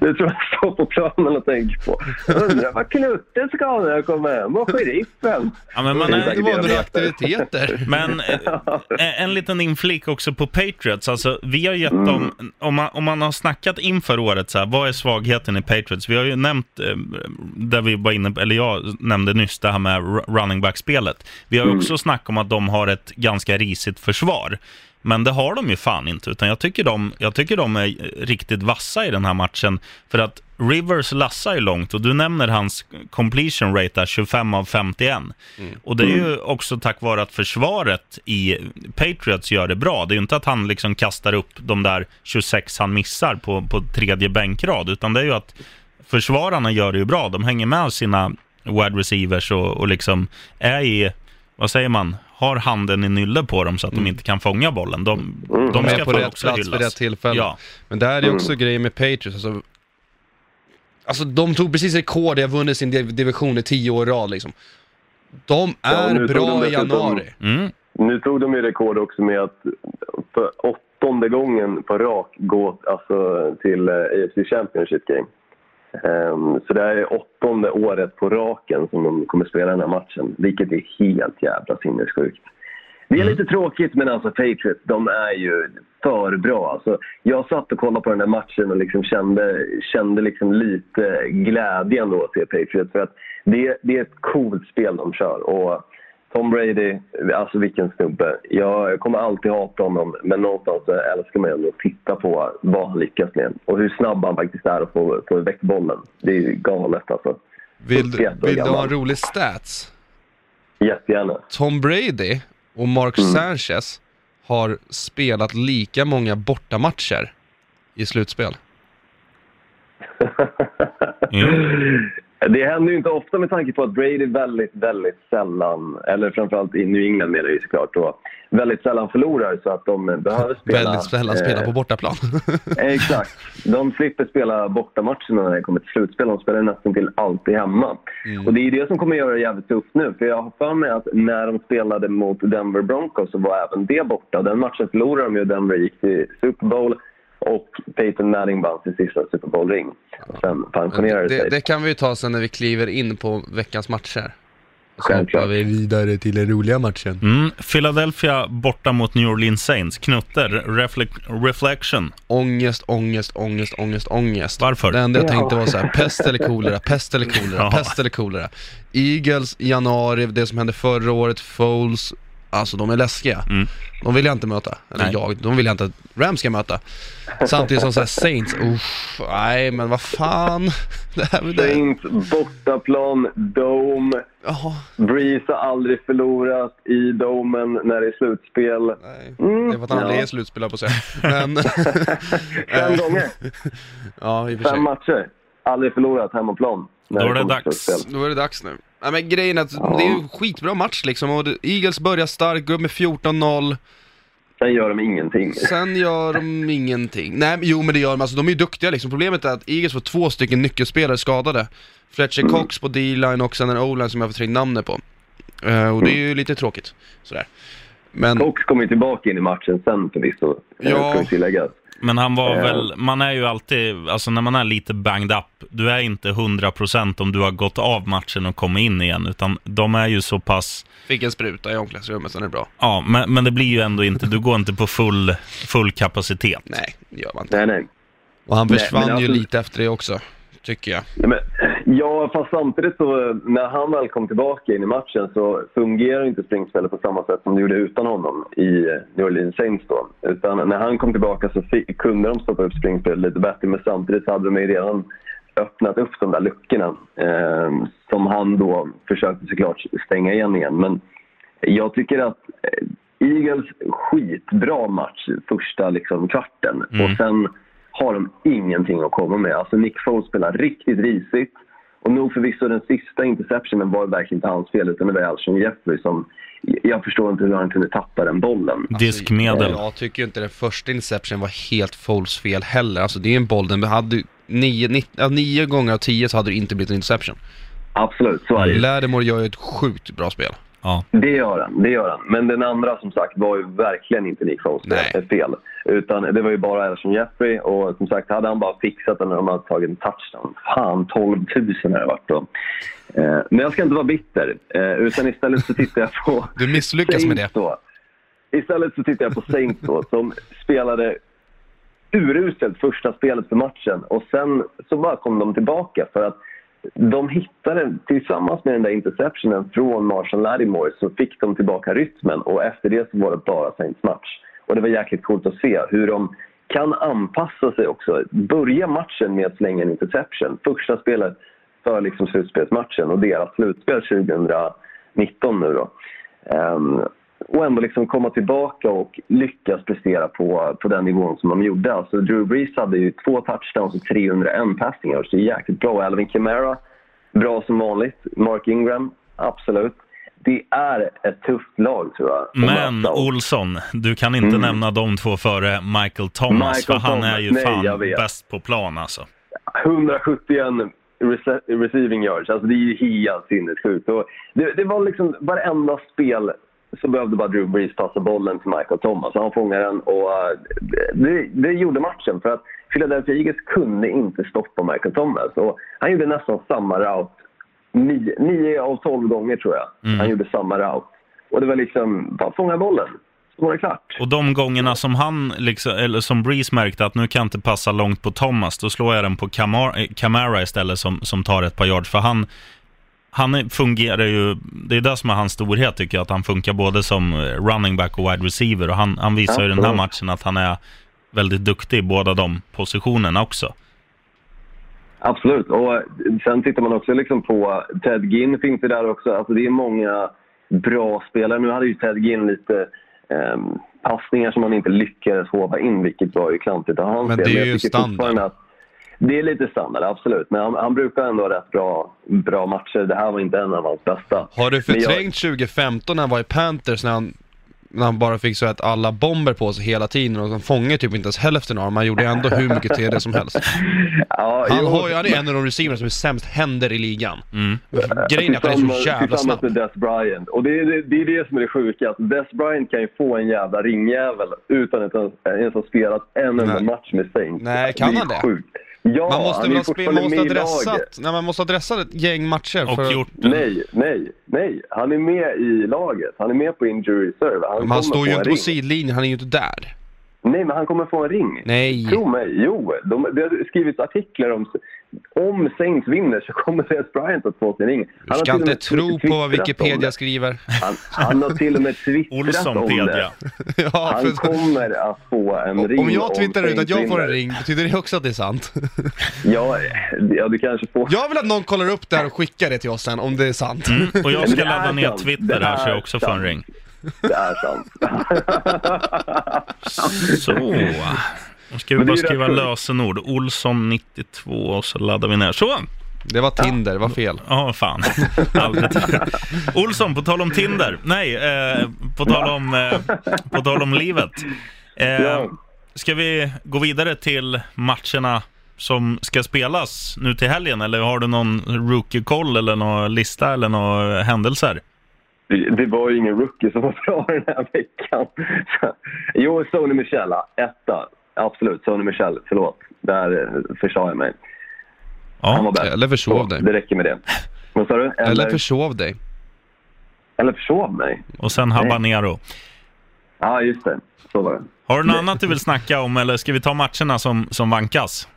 Det tror jag står på planen och tänker på. Undrar vad Knutte ska ha när jag kommer hem och sheriffen. ja, men man Det är Det var några aktiviteter. Men eh, en liten inflik också på Patriots. Alltså, vi har gett Mm. dem, om man, om man har snackat inför året, så här, vad är svagheten i Patriots? Vi har ju nämnt, eh, där vi var inne, eller jag nämnde nyss det här med ru- running back-spelet. Vi har ju också snackat om att de har ett ganska risigt försvar. Men det har de ju fan inte, utan jag tycker de, jag tycker de är riktigt vassa i den här matchen. För att Rivers lassar ju långt och du nämner hans completion rate där, 25 av 51. Och det är ju också tack vare att försvaret i Patriots gör det bra. Det är ju inte att han liksom kastar upp de där 26 han missar på, på tredje bänkrad, utan det är ju att försvararna gör det ju bra. De hänger med sina wide receivers och, och liksom är i, vad säger man, har handen i nylle på dem så att de inte kan fånga bollen. De, de De ska är på rätt också plats hyllas. vid rätt tillfälle. Ja. Men det här är också grejen med Patriots, alltså, alltså de tog precis rekord, de har vunnit sin div- division i tio år i rad liksom. De Ja, är tog bra de i januari. Mm. Nu tog de ju rekord också med att för åttonde gången på rak gå alltså, till eh, AFC Championship Game. Ehm, så det här är åttonde året på raken som de kommer spela den här matchen, vilket är helt jävla sinnessjukt. Det är lite tråkigt, men alltså Patriots, de är ju för bra. Alltså, jag satt och kollade på den här matchen och liksom kände, kände liksom lite glädje ändå att se Patriots. För att det, det är ett coolt spel de kör. Och Tom Brady, alltså vilken snubbe. Jag, kommer alltid hata honom, men någonstans älskar man ju ändå att titta på vad han lyckas med. Och hur snabb han faktiskt är att få, få iväg bollen. Det är ju galet alltså. Vill, 41 år vill du ha en rolig stats? Jättegärna. Tom Brady och Mark Mm. Sanchez har spelat lika många bortamatcher i slutspel. Mm. Det händer ju inte ofta med tanke på att Brady väldigt, väldigt sällan, eller framförallt i New England menar ju såklart då, väldigt sällan förlorar så att de behöver spela... Väldigt sällan eh, spelar på bortaplan. Exakt. De slipper spela bortamatcherna när det kommer till slutspel. De spelar nästan till alltid hemma. Och det är det som kommer göra det jävligt tufft nu. För jag har för mig att när de spelade mot Denver Broncos så var även det borta. Den matchen förlorade de ju Denver gick till Super Bowl. Och Peyton Manning vann sin sista Super Bowl-ring. Sen pensionerade det, sig. det kan vi ju ta sen när vi kliver in på veckans matcher. Så hoppar vi vidare till den roliga matchen. Mm. Philadelphia borta mot New Orleans Saints. Knutter, reflec- reflection. Ångest, ångest, ångest, ångest, ångest. Varför? Det enda jag Ja. tänkte var så här: pest eller kolera, pest eller kolera, Ja. pest eller kolera. Eagles januari, det som hände förra året, Foles, Alltså de är läskiga. Mm. De vill jag inte möta. Eller Nej. jag, de vill jag inte att Rams ska möta. Samtidigt som så här Saints, uff, nej men vad fan. Det här, det, Saints, bortaplan, Dome. Jaha, Breeze har aldrig förlorat i Domen när det är slutspel. nej. Mm, Det är för att han aldrig ja. är slutspelare på sig. Men, Fem gånger, ja i och för sig. fem matcher. Aldrig förlorat hemmaplan. Då är det dags. Då är det dags nu. Nej men grejen är att Ja. det är ju en skitbra match liksom och Eagles börjar starkt, går med 14-0. Sen gör de ingenting. Sen gör de ingenting. Nej, men jo men det gör de, alltså de är ju duktiga liksom. Problemet är att Eagles får två stycken nyckelspelare skadade. Fletcher Cox på D-line och sen en O-line som jag har förträngt namnet på. Eh, och det är ju lite tråkigt. Sådär. Men, Cox kommer ju tillbaka in i matchen sen förvisso, Ja. ja. ska vi tillägga. Men han var Eh. väl, man är ju alltid, alltså när man är lite banged up, du är inte 100% om du har gått av matchen och kommit in igen, utan de är ju så pass, fick en spruta i omklädningsrummet, sen är det bra. ja, men, men det blir ju ändå inte, du går inte på full, full kapacitet. Nej, det gör man inte. Nej, nej. Och han Nej, försvann ju alltså- lite efter det också, tycker jag. Nej, Men, ja, fast samtidigt så när han väl kom tillbaka in i matchen så fungerar inte springspelet på samma sätt som det gjorde utan honom i New Orleans Saints då. Utan när han kom tillbaka så fick, kunde de stoppa upp springspelet lite bättre men samtidigt så hade de ju redan öppnat upp de där luckorna eh, som han då försökte såklart stänga igen igen. Men jag tycker att eh, Eagles skitbra match första liksom, kvarten Mm. och sen har de ingenting att komma med. Alltså Nick Foles spelar riktigt risigt. Och nog förvisso den sista interceptionen var verkligen inte hans fel utan det var Alshon Jeffrey som... Jag förstår inte hur han kunde tappa den bollen. Diskmedel. Jag tycker inte den första Inception var helt Foles fel heller. Alltså det är en boll, den hade ju nio, nio, nio gånger av tio så hade det inte blivit en Inception. Absolut, så är det. Lattimore gör ju ett sjukt bra spel. Ja. Det gör han, det gör han. Men den andra som sagt var ju verkligen inte Nick Foles fel. Utan det var ju bara Alshon Jeffrey och som sagt hade han bara fixat den när de hade tagit en touchdown. Fan, 12 000 har det varit då. Eh, men jag ska inte vara bitter, eh, utan istället så tittar jag på... Du misslyckas med det. Saints Då. Istället så tittar jag på Saints då, som spelade uruselt första spelet för matchen och sen så bara kom de tillbaka för att de hittade, tillsammans med den där interceptionen från Marshall Lattimore så fick de tillbaka rytmen och efter det så var det bara Saints match. Och det var jäkligt coolt att se hur de kan anpassa sig också. Börja matchen med att slänga en interception. Första spelet för liksom slutspelsmatchen och deras slutspel 2019 nu då. Um, och ändå liksom komma tillbaka och lyckas prestera på, på den nivån som de gjorde. Alltså Drew Brees hade ju två touchdowns och 301 passing yards. Det är jäkligt bra. Alvin Kamara, bra som vanligt. Mark Ingram, absolut. Det är ett tufft lag tror jag. Men Olsson, du kan inte Mm. nämna de två före Michael Thomas, Michael för han Thomas, är ju nej, fan bäst på plan alltså. 171 rece- receiving yards. Alltså det är ju helt sinnessjukt. Det, det var liksom varenda spel så behövde bara Drew Brees passa bollen till Michael Thomas. Han fångade den och eh, det, det gjorde matchen. För att Philadelphia Eagles kunde inte stoppa Michael Thomas. Och han gjorde nästan samma route. Nio, nio av tolv gånger tror jag. Mm. Han gjorde samma route. Och det var liksom, bara fånga bollen. Så var det klart. Och de gångerna som han, liksom, eller som Breeze märkte att nu kan jag inte passa långt på Thomas, då slår jag den på Camara, eh, Camara istället som, som tar ett par yards. För han, han fungerar ju, det är det som är hans storhet tycker jag, att han funkar både som eh, running back och wide receiver. Och han, han visar ju i den här matchen att han är väldigt duktig i båda de positionerna också. Absolut. Och eh, sen tittar man också liksom på Ted Ginn finns ju där också. Alltså det är många bra spelare. Nu hade ju Ted Ginn lite ehm, passningar som han inte lyckades håva in, vilket var ju klantigt av hans Men det är ju standard. Det är lite standard, absolut. Men han, han brukar ändå ha rätt bra, bra matcher. Det här var inte en av hans bästa. Har du Men jag- förträngt 2015 när han var i Panthers när han, när han bara fick så att alla bomber på sig hela tiden och han fångade typ inte ens hälften av dem. Han gjorde ändå hur mycket TD som helst. Ja, Han, jo, har han är en av de receiverna som är sämst händer i ligan. Mm. Grejen är att han är så Tillsammans- jävla Tillsammans snabb. med Des Bryant. Och det är det, det är det som är det sjuka. Att Des Bryant kan ju få en jävla ringjävel utan att ens ha spelat en enda match med Saints. Nej, kan han det? Sjukt. Ja, Man måste han är spel, fortfarande man måste med dressat, nej, man måste ha dressat ett gäng matcher Och för gjort Nej, nej, nej. Han är med i laget. Han är med på injury reserve. Han, Men han står ju inte på sidlinjen, han är ju inte där. Nej, men han kommer få en ring. Nej. Tro mig, jo. De, det har skrivits artiklar om om Saints vinner så kommer Des Bryant att få sin ring. Du har ska inte tro på vad om Wikipedia skriver. Han, han har till och med twittrat om det. Olssonpedia. ja, Han för, kommer att få en ring om jag twittrar ut att jag får en ring, betyder det också att det är sant? Ja, ja, du kanske får... Jag vill att någon kollar upp det här och skickar det till oss sen, om det är sant. Mm, och jag ska ladda ner sant. Twitter här så jag också får en sant. ring. Det är sant. Så. Nu ska vi bara skriva lösenord. Olsson92 och så laddar vi ner. Så! Det var Tinder, det var fel. Ja, fan. Aldrig. Olsson, på tal om Tinder. Nej, eh, på, tal om, eh, på tal om livet. Eh. Ska vi gå vidare till matcherna som ska spelas nu till helgen? Eller har du någon rookie-koll eller någon lista eller några händelser? Det var ju ingen rookie som var bra den här veckan. Jo, Sony Michel, ja, etta. Absolut, Sony Michel. Förlåt. Där eh, försade jag mig. Han var Ja, bäst. Eller försov dig. Det räcker med det. Vad sa du? Eller, Eller försov dig. eller försov mig? och sen Habanero. Ja, just det. Så var det. Har du något annat du vill snacka om eller ska vi ta matcherna som, som vankas?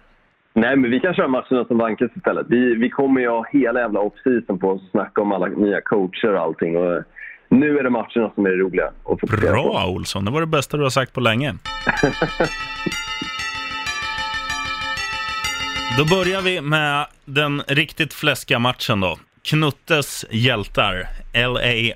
Nej, men vi kan köra matcherna som vankas istället. Vi, vi kommer ju ha hela jävla off-season på och snacka om alla nya coacher och allting. Och nu är det matcherna som är det roliga att fokusera på. Bra Olsson, det var det bästa du har sagt på länge. Då börjar vi med den riktigt fläskiga matchen då. Knuttes hjältar, LA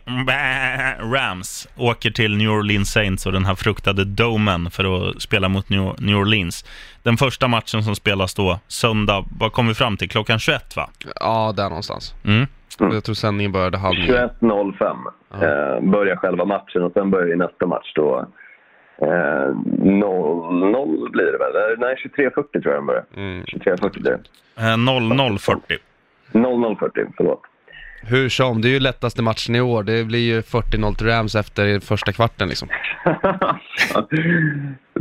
Rams, åker till New Orleans Saints och den här fruktade domen för att spela mot New New Orleans. Den första matchen som spelas då, söndag, vad kom vi fram till? Klockan 21 va? Ja, där någonstans. Mm. Jag tror sändningen började halv nio. 21.05 eh, börjar själva matchen och sen börjar ju nästa match då. Eh, 0 blir det väl? Eh, Nej, 23.40 tror jag den börjar. Mm. 23.40 blir det. Eh, 00.40. 00.40, förlåt. Hur som, det är ju lättaste matchen i år. Det blir ju 40-0 till Rams efter första kvarten liksom.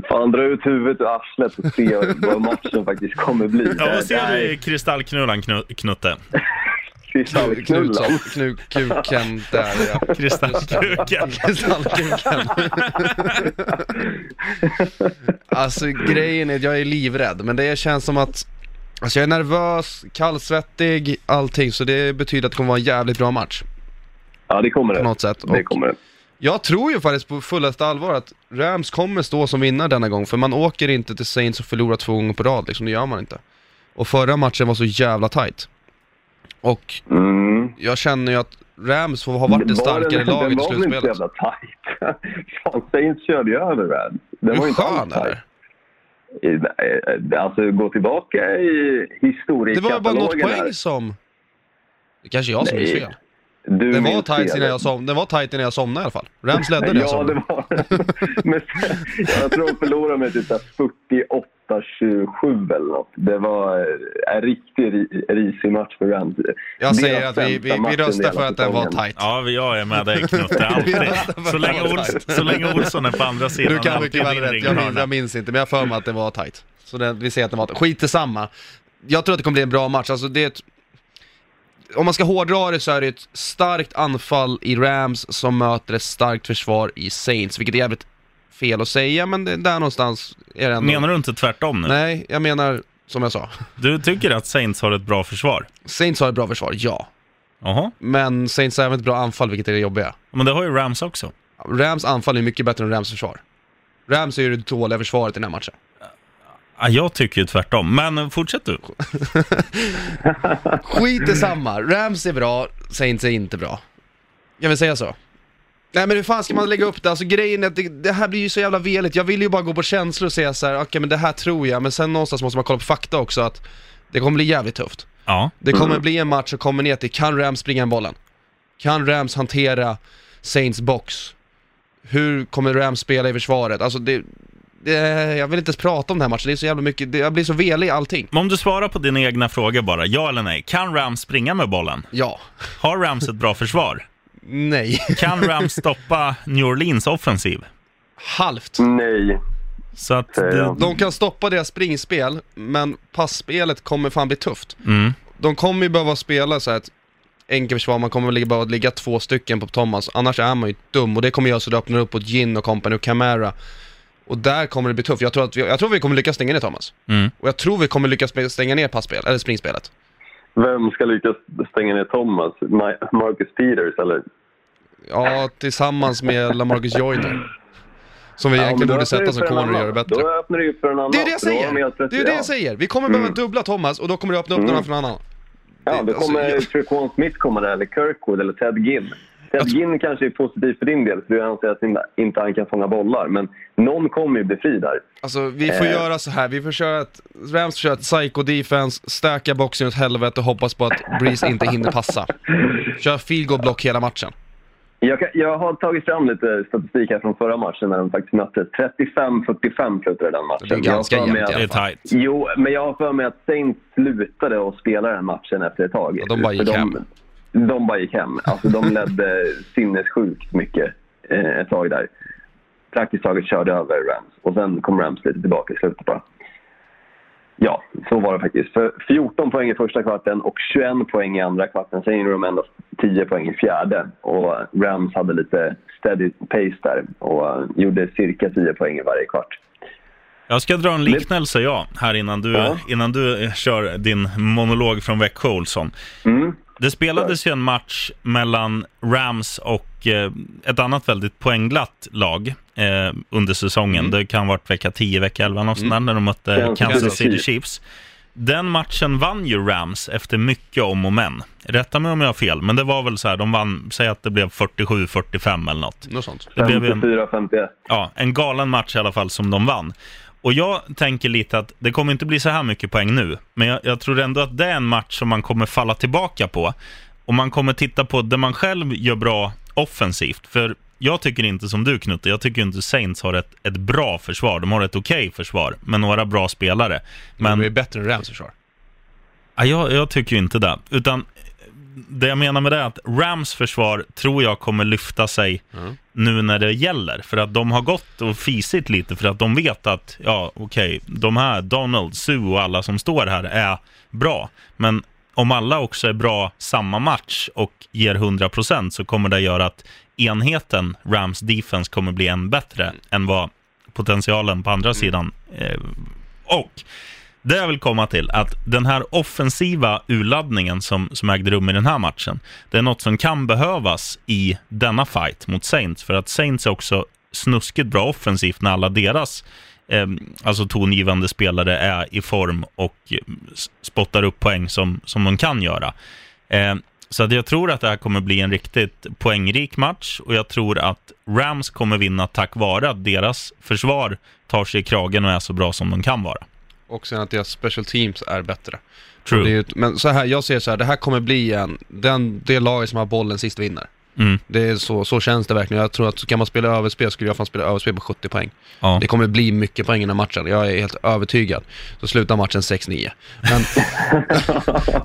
Fan, dra ut huvudet ur arslet och se vad matchen faktiskt kommer bli. Ja, vad ser du i kristallknulan, Knu- Knutte? Kristallknullan. Kuken där ja. Kristallkuken. Kristallkuken. alltså grejen är att jag är livrädd, men det känns som att Alltså jag är nervös, kallsvettig, allting, så det betyder att det kommer vara en jävligt bra match Ja, det kommer det. på något sätt. Det Och kommer det. jag tror ju faktiskt på fullaste allvar att Rams kommer stå som vinnare denna gång, för man åker inte till Saints och förlorar två gånger på rad liksom, det gör man inte. Och förra matchen var så jävla tight. Och Mm. jag känner ju att Rams får ha varit det starkare den, laget i Den var väl inte så slutspelet. jävla tajt? Fan, Saints körde ju över Rams. Den var ju inte alls är tajt. det? Eh, Alltså, gå tillbaka i Det historiekatalogen var bara något poäng som... Det kanske är jag som minns fel. Du Den var tight fel. innan jag som... Den var tight innan jag somnade i alla fall. Rams ledde när jag Ja, somnade. det var Men Jag tror de förlorade med typ så här 48-27 eller något. Det var eh, en riktigt ri- risig match för Rams. Jag säger att vi, vi, vi röstar för att den var tight. Ja, vi- jag är med dig Knutte, alltid. Så länge, Ols, så länge Olsson är på andra sidan. Du kan mycket väl rätt. Jag minns, jag minns inte, men jag har för mig att det var tight. Så det, vi säger att det var tight. Skit i samma. Jag tror att det kommer bli en bra match. Alltså det är ett, om man ska hårdra det så är det ett starkt anfall i Rams som möter ett starkt försvar i Saints, vilket är jävligt fel att säga, men det, där någonstans är det ändå... Menar du inte tvärtom nu? Nej, jag menar som jag sa. Du tycker att Saints har ett bra försvar? Saints har ett bra försvar, ja. Jaha, Men Saints har även ett bra anfall, vilket är det jobbiga. men det har ju Rams också. Rams anfall är mycket bättre än Rams försvar. Rams är ju det dåliga försvaret i den här matchen. Ja, jag tycker ju tvärtom, men fortsätt du. Skit i samma. Rams är bra, Saints är inte bra. Kan vi säga så? Nej men hur fan ska man lägga upp det? Alltså grejen är att det, det här blir ju så jävla veligt. Jag vill ju bara gå på känslor och säga så här: okej men det här tror jag, men sen någonstans måste man kolla på fakta också att det kommer bli jävligt tufft. Ja, Det kommer bli en match som kommer ner till, kan Rams springa en bollen? Kan Rams hantera Saints box? Hur kommer Rams spela i försvaret? Alltså det, det, jag vill inte ens prata om den här matchen, det är så jävla mycket, det, jag blir så velig i allting. men om du svarar på dina egna frågor bara, ja eller nej. Kan Rams springa med bollen? Ja. Har Rams ett bra försvar? Nej. Kan Rams stoppa New Orleans offensiv? Halvt. Nej. Så att det. De kan stoppa deras springspel, men passspelet kommer fan bli tufft. mm, De kommer ju behöva spela så här ett enkelförsvar, man kommer väl behöva ligga två stycken på Thomas, annars är man ju dum och det kommer göra så det öppnar upp åt Gin och company och Camara. Och där kommer det bli tufft. Jag tror att vi, jag tror vi kommer lyckas stänga ner Thomas. Mm. Och jag tror vi kommer lyckas stänga ner passspel, eller springspelet. Vem ska lyckas stänga ner Thomas? Ma- Marcus Peters eller? Ja, tillsammans med LaMarcus Joyner. Som vi Ja, egentligen borde sätta som corner och göra det bättre. Då öppnar det ju för en annan. Det är det jag säger! Det är det ja. jag säger! Vi kommer behöva dubbla Thomas och då kommer det öppna upp Mm. några för någon annan. Ja, Det- då kommer alltså, Trequan Smith komma där, eller Kirkwood eller Ted Ginn. Ted Ginn kanske är positiv för din del, för du anser att inte- han kan fånga bollar. Men någon kommer ju bli fri där. Alltså vi får Eh. göra så här, vi får köra ett, Rams köra ett psycho-defense, stöka boxen åt helvete och hoppas på att Breeze inte hinner passa. Kör field goal block hela matchen. Jag, kan, jag har tagit fram lite statistik här från förra matchen när de faktiskt möttes. 35-45 slutade den matchen. Det är ganska jämnt Det är tight. Jo, men jag har för mig att Saints slutade att spela den matchen efter ett tag. Ja, de bara gick de, hem. De bara gick hem. Alltså, de ledde sinnessjukt mycket eh, ett tag där. Praktiskt taget körde över Rams. Och sen kom Rams lite tillbaka i slutet bara. Ja, så var det faktiskt. För 14 poäng i första kvarten och 21 poäng i andra kvarten. Sen gjorde de endast 10 poäng i fjärde. Och Rams hade lite steady pace där och eh, gjorde cirka 10 poäng i varje kvart. Jag ska dra en liknelse, ja, här innan du, Ja. innan du eh, kör din monolog från Växjö, Olsson. Mm. Det spelades ju en match mellan Rams och eh, ett annat väldigt poängglatt lag eh, under säsongen. Det kan ha varit vecka 10, vecka 11, något sånt där, när de mötte Kansas Kansas City Chiefs. Den matchen vann ju Rams efter mycket om och men. Rätta mig om jag har fel, men det var väl så här, de vann, säg att det blev 47-45 eller något. Något sånt. Det blev ju en, 54-51. ja, en galen match i alla fall som de vann. Och jag tänker lite att det kommer inte bli så här mycket poäng nu, men jag, jag tror ändå att det är en match som man kommer falla tillbaka på. Och man kommer titta på det man själv gör bra offensivt. För jag tycker inte som du Knutte, jag tycker inte Saints har ett, ett bra försvar. De har ett okej försvar, med några bra spelare. Men det är bättre än Rams försvar. Ja, jag, jag tycker inte det. Utan det jag menar med det är att Rams försvar tror jag kommer lyfta sig nu när det gäller. För att de har gått och fisit lite för att de vet att, ja okej, de här, Donald, Sue och alla som står här är bra. Men om alla också är bra samma match och ger 100% så kommer det göra att enheten Rams defense kommer bli än bättre än vad potentialen på andra sidan. Eh, och det jag vill komma till, att den här offensiva urladdningen som, som ägde rum i den här matchen, det är något som kan behövas i denna fight mot Saints, för att Saints är också snuskigt bra offensivt när alla deras eh, alltså tongivande spelare är i form och eh, spottar upp poäng som, som de kan göra. Eh, så att jag tror att det här kommer bli en riktigt poängrik match och jag tror att Rams kommer vinna tack vare att deras försvar tar sig i kragen och är så bra som de kan vara. Och sen att deras special teams är bättre. True. Det är ju, men så här, jag ser så här, det här kommer bli en, den, det laget som har bollen sist vinner. Mm. Det är så, så känns det verkligen. Jag tror att kan man spela överspel skulle jag fan spela överspel på 70 poäng. Ja. Det kommer bli mycket poäng i den här matchen, jag är helt övertygad. Så slutar matchen 6-9. Men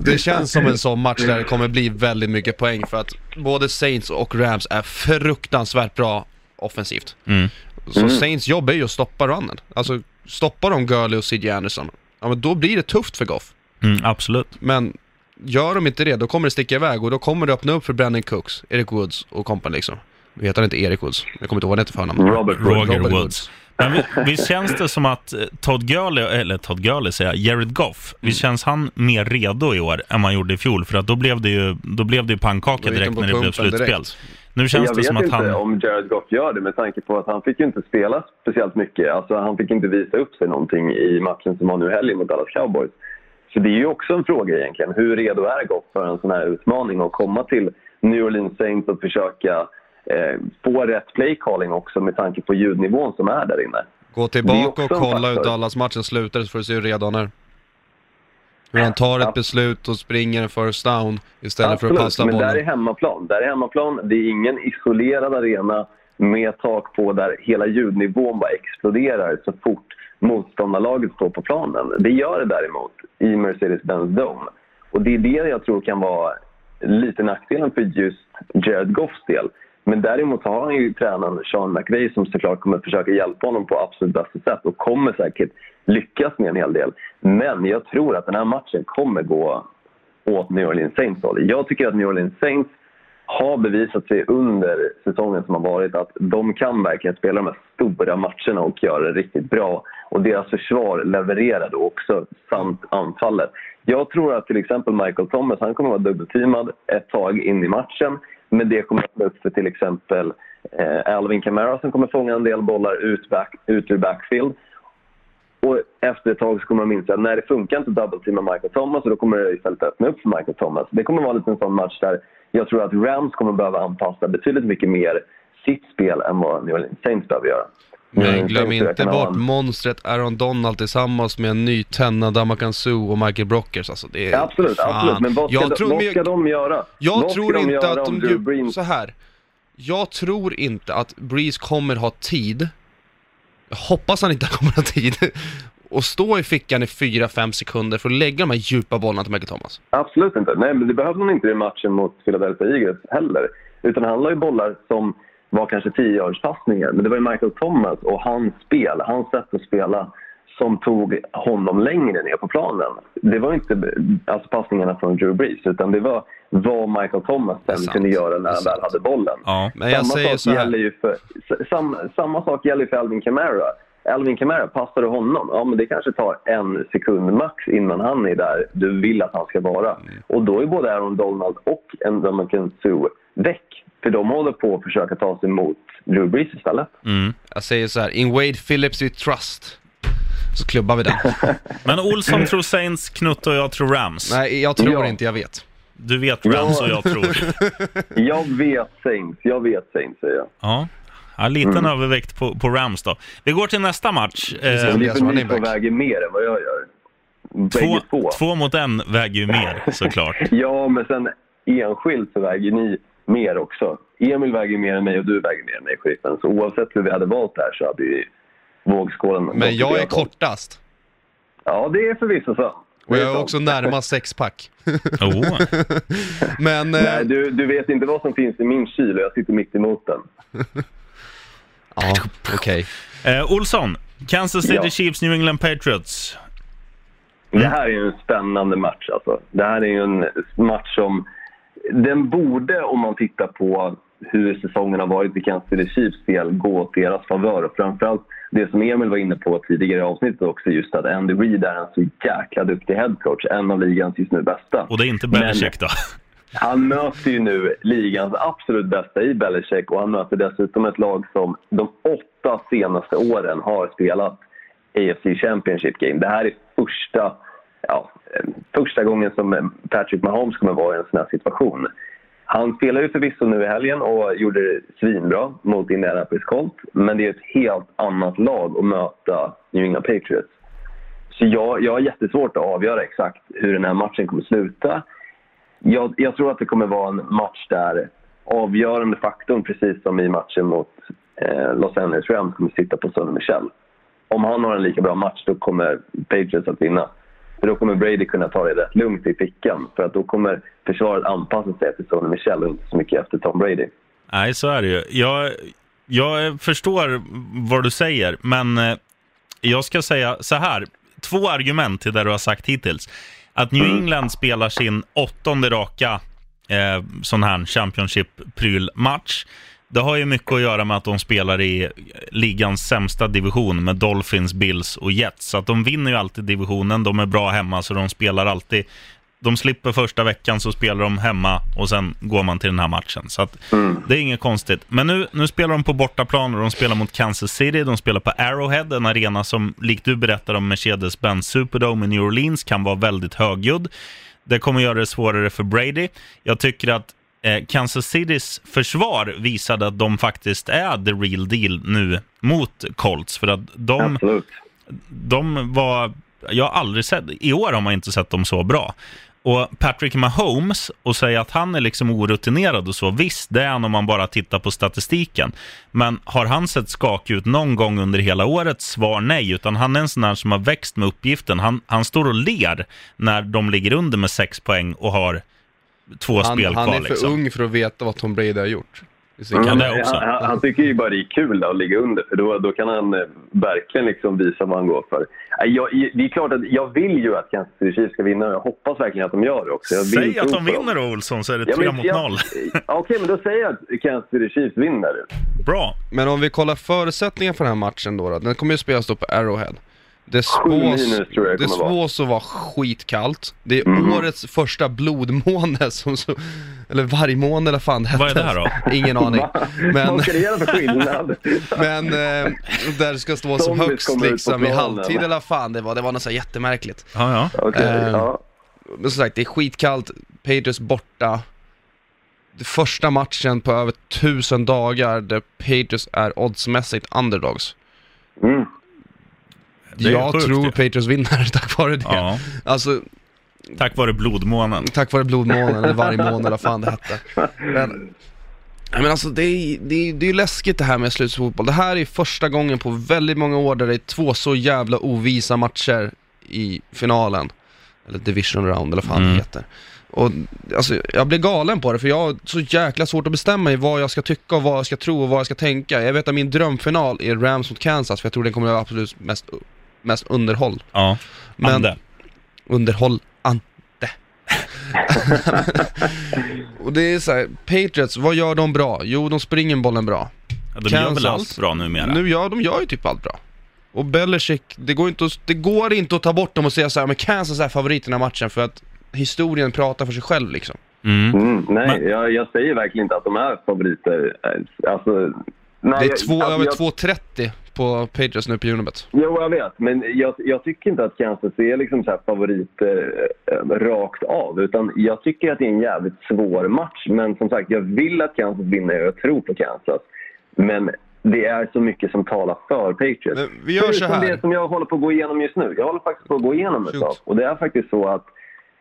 det känns som en sån match där det kommer bli väldigt mycket poäng för att både Saints och Rams är fruktansvärt bra offensivt. Mm. Så Saints jobb är ju att stoppa runnen. Alltså, stoppar de Gurley och CJ Anderson, ja men då blir det tufft för Goff. Mm, absolut. Men gör de inte det, då kommer det sticka iväg och då kommer det öppna upp för Brandon Cooks, Eric Woods och company liksom. Nu heter han inte Erik Woods, jag kommer inte ihåg vad han för förnamn. Robert Woods. Roger Robert Woods. Men vi- visst känns det som att eh, Todd Gurley, eller Todd Gurley säger jag, Jared Goff, visst känns han mer redo i år än man gjorde i fjol? För att då blev det ju, då blev det ju pannkaka direkt när det blev slutspel. direkt. Nu känns jag det vet som att inte han... om Jared Goff gör det med tanke på att han fick ju inte spela speciellt mycket. Alltså, han fick inte visa upp sig någonting i matchen som var nu helgen mot Dallas Cowboys. Så det är ju också en fråga egentligen. Hur redo är Goff för en sån här utmaning och komma till New Orleans Saints och försöka eh, få rätt play calling också med tanke på ljudnivån som är där inne. Gå tillbaka och kolla hur. Dallas-matchen slutade så får du se hur redan är. Hur han tar ett beslut och springer en first down istället för att Absolut, passa men där är bollen. hemmaplan. Där är hemmaplan. Det är ingen isolerad arena med tak på där hela ljudnivån bara exploderar så fort motståndarlaget står på planen. Det gör det däremot i Mercedes-Benz Dome. Och det är det jag tror kan vara lite nackdelen för just Jared Goffs del. Men däremot har han ju tränaren Sean McVay som såklart kommer försöka hjälpa honom på absolut bästa sätt och kommer säkert lyckas med en hel del. Men jag tror att den här matchen kommer gå åt New Orleans Saints håll. Jag tycker att New Orleans Saints har bevisat sig under säsongen som har varit att de kan verkligen spela de här stora matcherna och göra det riktigt bra. Och deras försvar levererar då också, samt anfallet. Jag tror att till exempel Michael Thomas han kommer att vara dubbelteamad ett tag in i matchen. Men det kommer att upp för till exempel eh, Alvin Kamara som kommer fånga en del bollar ut, back, ut ur backfield. Och efter ett tag så kommer de inse att när det funkar inte att dubbelteama Michael Thomas och då kommer det istället öppna upp för Michael Thomas. Det kommer vara en liten sån match där jag tror att Rams kommer behöva anpassa betydligt mycket mer sitt spel än vad New Orleans Saints behöver göra. Men glöm inte bort monstret Aaron Donald tillsammans med en ny Tenna Damakansu och Michael Brockers. Alltså det är... Ja, Absolut, Fan. absolut. Men vad ska, jag de, tror, vad ska de göra? jag vad tror inte att de... Drew Ju, Brees... så här. Jag tror inte att Breeze kommer ha tid. Jag hoppas han inte kommer ha tid. Och stå i fickan i 4-5 sekunder för att lägga de här djupa bollarna till Michael Thomas. Absolut inte. Nej, men det behövde han inte i matchen mot Philadelphia Eagles heller. Utan han la ju bollar som var kanske 10 passningar Men det var ju Michael Thomas och hans spel, hans sätt att spela som tog honom längre ner på planen. Det var inte alltså passningarna från Drew Brees utan det var vad Michael Thomas sen kunde göra när han väl hade bollen. Ja. Men jag samma, säger sak så här. gäller ju för, sam, samma sak gäller ju för Alvin Kamara. Alvin Kamara, passar du honom? Ja, men det kanske tar en sekund max innan han är där du vill att han ska vara. Mm. Och då är både Aaron Donald och Ndamukong Suh väck. För de håller på att försöka ta sig mot Drew Brees istället. Mm. Jag säger så här, in Wade Phillips we trust. Så klubbar vi den. Men Olsson tror Saints, Knutt och jag tror Rams. Nej, jag tror Ja. inte, jag vet. Du vet Rams och jag tror. Jag vet Saints, jag vet Saints säger jag. Ja. Ja, liten Mm. övervikt på, på Rams då. Vi går till nästa match. Precis. Eh, ni back. väger mer än vad jag gör. två, två. två mot en väger ju mer såklart. Ja, men sen enskilt så väger ni mer också. Emil väger mer än mig och du väger mer än mig, Skytten. Så oavsett hur vi hade valt det här så hade ju vågskålen... Men jag är kortast. Ja, det är förvisso så. Och jag är också närmast sexpack. Oh. Men, eh, Nej, du, du vet inte vad som finns i min kyl jag sitter mitt emot den. ja, okej. Eh, Olsson, Kansas City Ja. Chiefs, New England Patriots. Det här är ju en spännande match alltså. Det här är ju en match som... Den borde, om man tittar på hur säsongen har varit i Kansas City Chiefs del, gå åt deras favör. Framförallt det som Emil var inne på tidigare i avsnittet också, just att Andy Reid är en så jäkla duktig headcoach. En av ligans just nu bästa. Och det är inte Belichick då? Han möter ju nu ligans absolut bästa i Belichick och han möter dessutom ett lag som de åtta senaste åren har spelat AFC Championship Game. Det här är första, ja, första gången som Patrick Mahomes kommer vara i en sån här situation. Han spelar ju förvisso nu i helgen och gjorde det svinbra mot Indianapolis Colts. Men det är ett helt annat lag att möta New England Patriots. Så jag, jag har jättesvårt att avgöra exakt hur den här matchen kommer sluta. Jag, jag tror att det kommer vara en match där avgörande faktorn, precis som i matchen mot eh, Los Angeles Rams, kommer sitta på Sonny Michel. Om han har en lika bra match, då kommer Patriots att vinna. För då kommer Brady kunna ta det rätt lugnt i fickan. För att då kommer försvaret anpassa sig efter Sonny Michel och inte så mycket efter Tom Brady. Nej, så är det ju. Jag, jag förstår vad du säger, men eh, jag ska säga så här. Två argument till det du har sagt hittills. Att New England spelar sin åttonde raka eh, sån här Championship-prylmatch. Det har ju mycket att göra med att de spelar i ligans sämsta division med Dolphins, Bills och Jets. Så att de vinner ju alltid divisionen, de är bra hemma så de spelar alltid de slipper första veckan så spelar de hemma och sen går man till den här matchen. Så att det är inget konstigt. Men nu, nu spelar de på bortaplan och de spelar mot Kansas City. De spelar på Arrowhead, en arena som, likt du berättade om Mercedes-Benz Superdome i New Orleans, kan vara väldigt högljudd. Det kommer göra det svårare för Brady. Jag tycker att Kansas Citys försvar visade att de faktiskt är the real deal nu mot Colts. För att de Absolut. de var, jag har aldrig sett, i år har man inte sett dem så bra. Och Patrick Mahomes, och säga att han är liksom orutinerad och så, visst det är han om man bara tittar på statistiken. Men har han sett skakig ut någon gång under hela året? Svar nej, utan han är en sån här som har växt med uppgiften. Han, han står och ler när de ligger under med sex poäng och har två Han, spel han kvar. är för liksom. ung för att veta vad Tom Brady har gjort. Ja, också. Han, han, han tycker ju bara det är kul då, att ligga under, för då, då kan han eh, verkligen liksom visa vad han går för. Nej, Jag, det är klart att jag vill ju att Kansas City Chiefs ska vinna och jag hoppas verkligen att de gör det också. Jag vill Säg att de vinner då, Olsson, så är det Ja, tre men mot jag- noll. Okej, men då säger jag att Kansas City Chiefs vinner. Bra. Men om vi kollar förutsättningarna för den här matchen då, då den kommer ju spelas då på Arrowhead. Det spås, det spås att vara skitkallt. Det är Mm. årets första blodmåne som så, eller vargmåne eller fan det hette. Vad är det här då? Ingen aning. Men, Vad ska det göra för skillnad? men eh, där det ska stå som högst liksom i halvtid eller vad fan det var. Det var något så här jättemärkligt. Ja, ja. Okej, Eh, ja. Men som sagt, det är skitkallt, Patriots borta. Det första matchen på över tusen dagar där Patriots är oddsmässigt underdogs. Mm. Det är jag sjukt tror ju. Patriots vinner tack vare det. ja. Alltså, Tack vare blodmånen. tack vare blodmånen eller vargmånen eller vad fan det hette. Men, men alltså det är, det, är, det är läskigt det här med slutfotboll. Det här är första gången på väldigt många år där det är två så jävla ovisa matcher i finalen. Eller division round eller vad fan Mm. det heter. Och alltså, jag blir galen på det för jag har så jäkla svårt att bestämma i vad jag ska tycka och vad jag ska tro och vad jag ska tänka. Jag vet att min drömfinal är Rams mot Kansas för jag tror den kommer att vara absolut mest, mest underhåll. Ja. Men- Ande. Underhållande. och det är så här, Patriots, vad gör de bra? Jo, de springer bollen bra. Ja, de gör väl Kansas. allt bra numera? Nu gör de gör ju typ allt bra. Och Belichick, det går, inte att, det går inte att ta bort dem och säga så här, men Kansas är favorit i den här matchen för att historien pratar för sig själv liksom. Mm. Mm, nej, Men- jag, jag säger verkligen inte att de är favoriter. Alltså, nej, Det är jag- två, alltså, över jag, 2.30 på Patriots nu på Unibet. Jo, jag vet. Men jag, jag tycker inte att Kansas är liksom så här favoriter eh, rakt av. Utan jag tycker att det är en jävligt svår match. Men som sagt, jag vill att Kansas vinner och jag tror på Kansas. Men det är så mycket som talar för Patriots. Men vi gör så Förutom här. det som jag håller på att gå igenom just nu. Jag håller faktiskt på att gå igenom ett Shoot. sak. Och det är faktiskt så att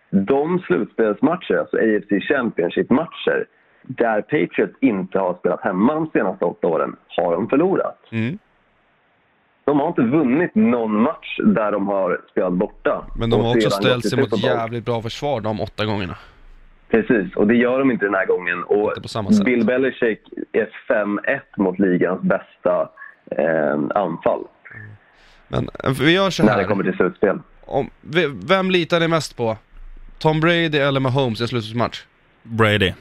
de slutspelsmatcher, alltså AFC Championship-matcher, där Patriots inte har spelat hemma de senaste åtta åren, har de förlorat. Mm. De har inte vunnit någon match där de har spelat borta. Men de har också ställt sig mot jävligt bra försvar de åtta gångerna. Precis, och det gör de inte den här gången. Och Inte på samma sätt. Bill Belichick är 5-1 mot ligans bästa eh, anfall Men eh, vi gör så när det här. kommer till slutspel. Om, vem litar ni mest på? Tom Brady eller Mahomes i en slutspelsmatch? Brady.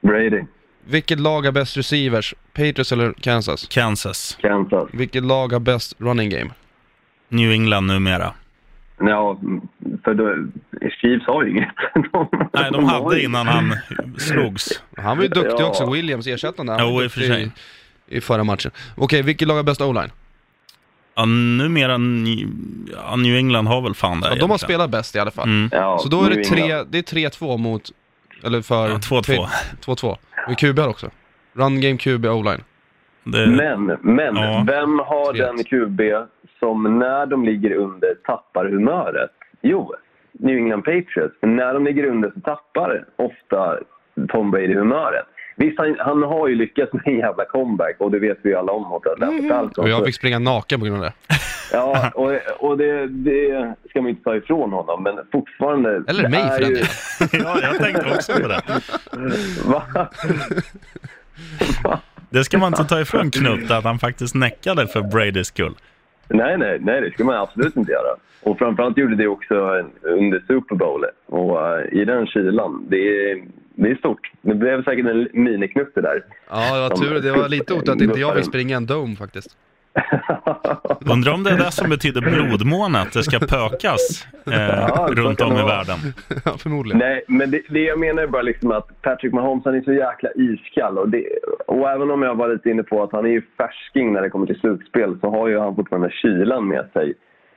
Brady, Vilket lag har bäst receivers? Patriots eller Kansas? Kansas. Kansas. Vilket lag har bäst running game? New England numera. Ja, för då, Chiefs har ju inget. De, Nej, de hade innan han slogs. Han var ju duktig Ja. också, Williams ersättande. Han Jo, i och för sig. I, I förra matchen. Okej, vilket lag har bäst o-line? Ja, numera, ja, New England har väl fan det Ja, de har egentligen. spelat bäst i alla fall. Mm. Ja, Så då är det New tre, England. det är 3-2 mot, eller för... Ja, 2-2. 2-2. Och QB också. Run game, QB, o-line. Det, Men, men Ja. vem har den QB som när de ligger under tappar humöret? Jo, New England Patriots. Men när de ligger under så tappar ofta Tom Brady humöret. Visst, han, han har ju lyckats med en jävla comeback och det vet vi ju alla om Atlanta Falcons. Och jag fick springa naken på grund av det. Ja, och, och det, det ska man inte ta ifrån honom, men fortfarande... Eller mig för den ju- delen. ja, jag tänkte också på det. Va? Va? Det ska man inte ta ifrån Knut, att han faktiskt näckade för Bradys skull. Nej, nej, nej, det ska man absolut inte göra. Och framförallt gjorde det också under Super Bowl. Och eh, i den kylan, det är, det är stort. Det blev säkert en miniknutte där. Ja, det var tur. Det var lite otur att inte jag fick springa en dome faktiskt. Undrar om det är det som betyder blodmåne, att det ska pökas eh, Ja, runt om i världen. Ja, förmodligen. Nej, men det, det jag menar är bara liksom att Patrick Mahomes han är så jäkla iskall. Och, det, och även om jag var lite inne på att han är ju färsking när det kommer till slutspel så har ju han fortfarande kylan med sig.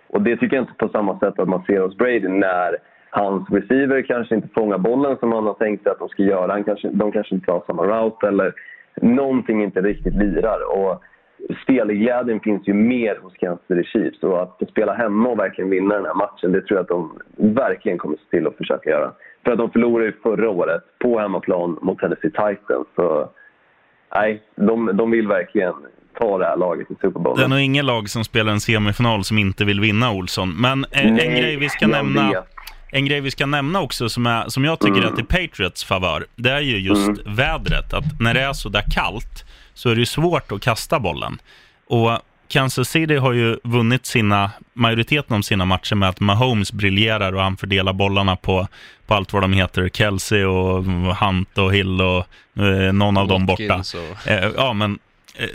Och det tycker jag inte på samma sätt att man ser hos Brady när hans receiver kanske inte fångar bollen som han har tänkt sig att de ska göra. Han kanske, de kanske inte har samma route eller någonting inte riktigt lirar. Och spelglädjen finns ju mer hos Kansas City Chiefs. Och att spela hemma och verkligen vinna den här matchen, det tror jag att de verkligen kommer se till att försöka göra. För att de förlorade ju förra året på hemmaplan mot Tennessee Titans. Så nej, de, de vill verkligen ta det här laget i Super Bowl. Det är nog ingen lag som spelar en semifinal som inte vill vinna, Olsson. Men eh, en Nej, grej vi ska nämna. vet. En grej vi ska nämna också som, är, som jag tycker är till Patriots favör, det är ju just vädret. Att när det är så där kallt så är det ju svårt att kasta bollen. Och Kansas City har ju vunnit sina, majoriteten av sina matcher med att Mahomes briljerar och han fördelar bollarna på, på allt vad de heter. Kelsey och Hunt och Hill och eh, någon av dem borta. Watkins och- Eh, ja, men eh,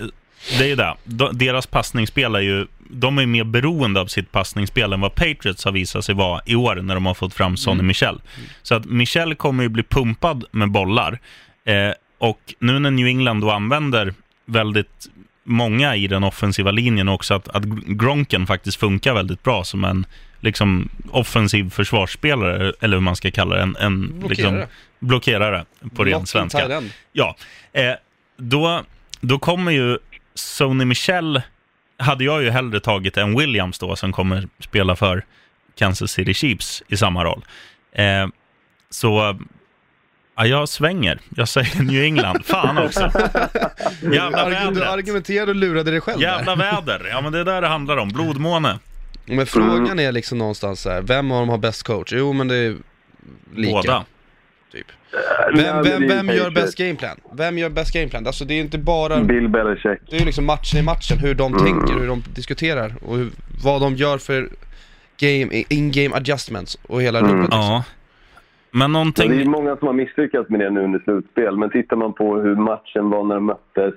det är ju det. De, deras passningsspel är ju, de är mer beroende av sitt passningsspel än vad Patriots har visat sig vara i år när de har fått fram Sonny Michel. Så att Michel kommer ju bli pumpad med bollar. Eh, och nu när New England då använder väldigt många i den offensiva linjen också, att, att Gronken faktiskt funkar väldigt bra som en liksom, offensiv försvarsspelare, eller hur man ska kalla det, en, en Blockerare. liksom, blockerare på ren svenska. Ja, eh, då, då kommer ju Sony Michel, hade jag ju hellre tagit än Williams då, som kommer spela för Kansas City Chiefs i samma roll. Eh, så, ja, jag svänger. Jag säger New England. Fan också. Jävla Argu- Du vädret. argumenterade och lurade dig själv Jävla väder. Ja, men det är där det handlar om. Blodmåne. där. Men frågan är liksom någonstans så här, vem av dem har bäst coach? Jo men det är lika. Båda. Typ. Nej, Vem, men vem, vem gör bäst gameplan? Vem gör bäst gameplan? Alltså det är ju inte bara, Bill Belichick. det är ju liksom matchen i matchen, hur de tänker, hur de diskuterar och hur, vad de gör för game, in-game adjustments och hela rubbet liksom. Ja. Men Men någonting... det är många som har misslyckats med det nu under slutspel. Men tittar man på hur matchen var när de möttes